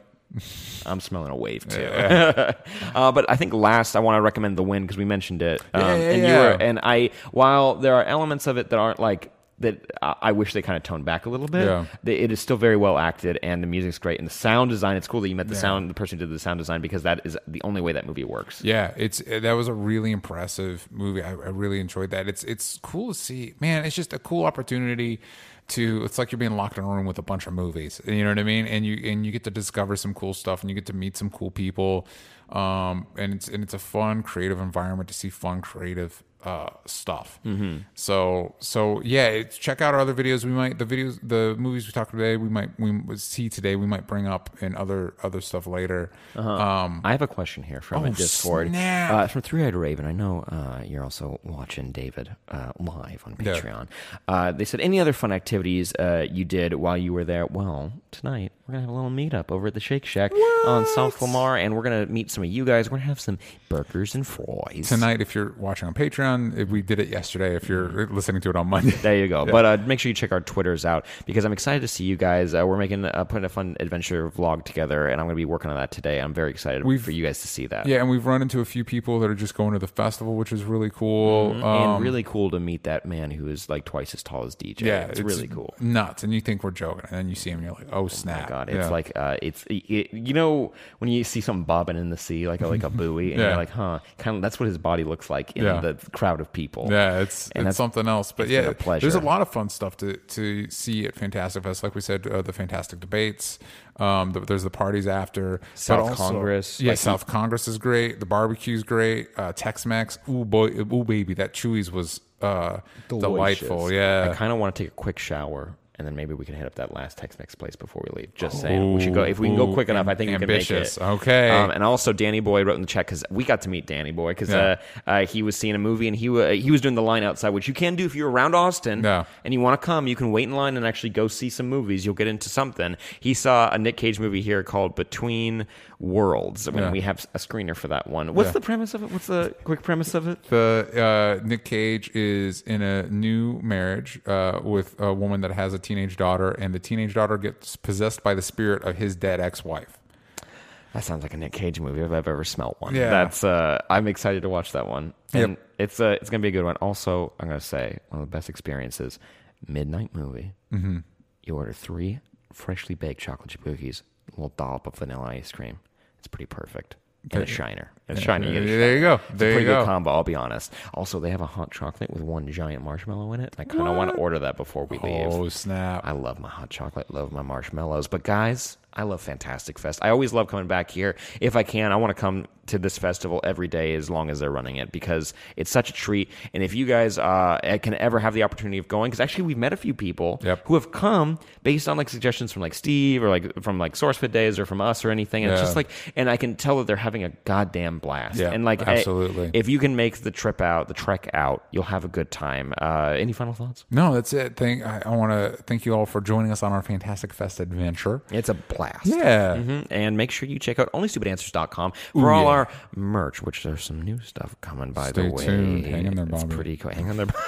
B: I'm smelling a wave too. uh, but I think last, I want to recommend The Wind because we mentioned it. Um,
C: Yeah, yeah,
B: and you were, and I, while there are elements of it that aren't like, that I wish they kind of toned back a little bit.
C: Yeah.
B: It is still very well acted, and the music's great, and the sound design. It's cool that you met the
C: Yeah.
B: sound, the person who did the sound design, because that is the only way that movie works.
C: Yeah, it's that was a really impressive movie. I, I really enjoyed that. It's it's cool to see. Man, it's just a cool opportunity to. It's like you're being locked in a room with a bunch of movies. You know what I mean? And you and you get to discover some cool stuff, and you get to meet some cool people. Um, and it's and it's a fun, creative environment to see fun, creative uh stuff. Mm-hmm. So so yeah, it's, check out our other videos. We might the videos, the movies we talked today. We might we see today. We might bring up in other other stuff later. Um,
B: I have a question here from
C: Oh,
B: a Discord. Uh, from Three Eyed Raven. I know uh, you're also watching David uh, live on
C: Yeah.
B: Patreon. Uh, they said, any other fun activities uh, you did while you were there? Well, tonight we're gonna have a little meetup over at the Shake Shack on South Lamar, and we're gonna meet some of you guys. We're gonna have some burgers and fries
C: Tonight, if you're watching on Patreon, if we did it yesterday. If you're listening to it on Monday,
B: There you go. But uh, make sure you check our Twitters out because I'm excited to see you guys. Uh, we're making uh, putting a fun adventure vlog together, and I'm going to be working on that today. I'm very excited
C: We've-
B: for you guys to see that.
C: yeah, and we've run into a few people that are just going to the festival, which is really cool. Um,
B: and really cool to meet that man who is like twice as tall as DJ.
C: yeah,
B: it's, really cool.
C: nuts. And you think we're joking, and then you see him, and you're like, oh
B: Oh
C: snap!
B: my god, it's
C: Yeah.
B: like uh, it's it, you know when you see something bobbing in the sea like a, like a buoy, and
C: Yeah.
B: you're like, huh? Kind of that's what his body looks like in
C: Yeah.
B: the crowd of people.
C: Yeah, it's
B: And
C: it's
B: that's-
C: something else. But
B: been
C: yeah,
B: a pleasure.
C: there's a lot of fun stuff to to see at Fantastic Fest. Like we said, uh, the Fantastic Debates. Um, the, there's the parties after but
B: South Congress,
C: Yeah,
B: like-
C: South Congress is great. The barbecue's great. Uh, Tex-Mex. Ooh boy, ooh baby, that Chuy's was uh, delightful. Yeah.
B: I
C: Yeah.
B: kind of want to take a quick shower. And then maybe we can hit up that last Tex-Mex place before we leave. Just saying, we should go. If we can go quick enough, I think we can make
C: ambitious.
B: it.
C: Okay.
B: Um, and also, Danny Boy wrote in the chat because we got to meet Danny Boy because
C: Yeah.
B: uh, uh, he was seeing a movie and he he was doing the line outside, which you can do if you're around Austin.
C: Yeah.
B: And you want to come, you can wait in line and actually go see some movies. You'll get into something. He saw a Nick Cage movie here called Between Worlds. I mean,
C: Yeah.
B: we have a screener for that one. What's
C: Yeah.
B: the premise of it? What's the quick premise of it?
C: The uh, Nick Cage is in a new marriage uh, with a woman that has a teenage daughter, and the teenage daughter gets possessed by the spirit of his dead ex-wife.
B: That sounds like a Nick Cage movie if I've ever smelt one.
C: Yeah.
B: That's uh I'm excited to watch that one. And
C: Yep.
B: it's uh it's gonna be a good one. Also, I'm gonna say one of the best experiences, midnight movie. Mm-hmm. You order three freshly baked chocolate chip cookies, a little dollop of vanilla ice cream. It's pretty perfect. And a shiner. And a shiner. You
C: There you go.
B: It's a pretty
C: you
B: good
C: go.
B: combo, I'll be honest. Also, they have a hot chocolate with one giant marshmallow in it. I kind of want to order that before we leave.
C: Oh snap!
B: I love my hot chocolate, love my marshmallows. But guys, I love Fantastic Fest. I always love coming back here. If I can, I want to come to this festival every day as long as they're running it because it's such a treat. And if you guys uh, can ever have the opportunity of going, because actually we've met a few people
C: Yep.
B: who have come based on like suggestions from like Steve or like from like SourceFit Days or from us or anything. And it's just like, and I can tell that they're having a goddamn blast.
C: Yeah,
B: and like, I-
C: absolutely.
B: if you can make the trip out, the trek out, you'll have a good time. Uh, any final thoughts?
C: No, that's it. Thank I, I want to thank you all for joining us on our Fantastic Fest adventure.
B: It's a blast.
C: Yeah.
B: Mhm. And make sure you check out onlystupidanswers.com for all
C: yeah.
B: our merch, which there's some new stuff coming by
C: Stay
B: the way.
C: tuned. Hang in there,
B: It's
C: Bobby.
B: pretty cool. Hang in there, Bobby.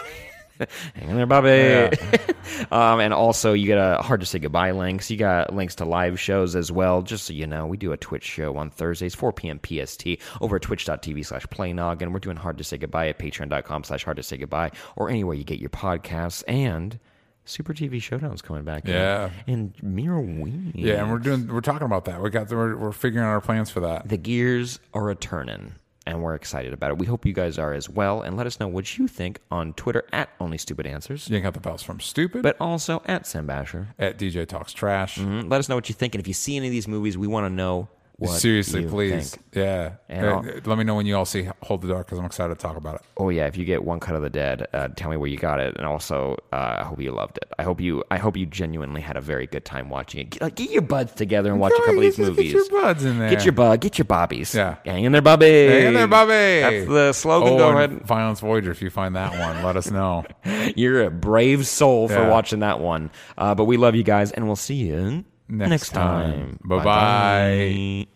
B: Hang in there, Bobby. um, and also, you get a hard to say goodbye links. You got links to live shows as well. Just so you know, we do a Twitch show on Thursdays, 4 p.m. PST, over at twitch.tv slash playnog. And we're doing hard to say goodbye at patreon.com slash hard to say goodbye, or anywhere you get your podcasts. And Super TV Showdown's coming back.
C: Yeah.
B: And Mirror Wing.
C: Yeah, and we're doing we're talking about that. We got the, we're, we're figuring out our plans for that.
B: The gears are a turning, and we're excited about it. We hope you guys are as well, and let us know what you think on Twitter at Only Stupid Answers,
C: You got the bells from stupid,
B: but also at Sam Bashor.
C: at DJ Talks Trash.
B: Mhm. Let us know what you think, and if you see any of these movies, we want to know what
C: Seriously, please,
B: think.
C: yeah. Uh, let me know when you all see Hold the Dark because I'm excited to talk about it.
B: Oh yeah, if you get one cut of the dead, uh, tell me where you got it, and also uh, I hope you loved it. I hope you, I hope you genuinely had a very good time watching it. Get, get your buds together and watch a couple of these movies.
C: Get your buds in there.
B: Get your bud, get your bobbies.
C: Yeah.
B: hang in there, Bobby.
C: Hang in there, Bobby.
B: That's the slogan.
C: Oh,
B: Go ahead.
C: Violence Voyager. If you find that one, let us know.
B: You're a brave soul for
C: Yeah.
B: watching that one. Uh, but we love you guys, and we'll see you
C: Next
B: next,
C: time.
B: time.
C: Bye-bye.
B: Bye-bye.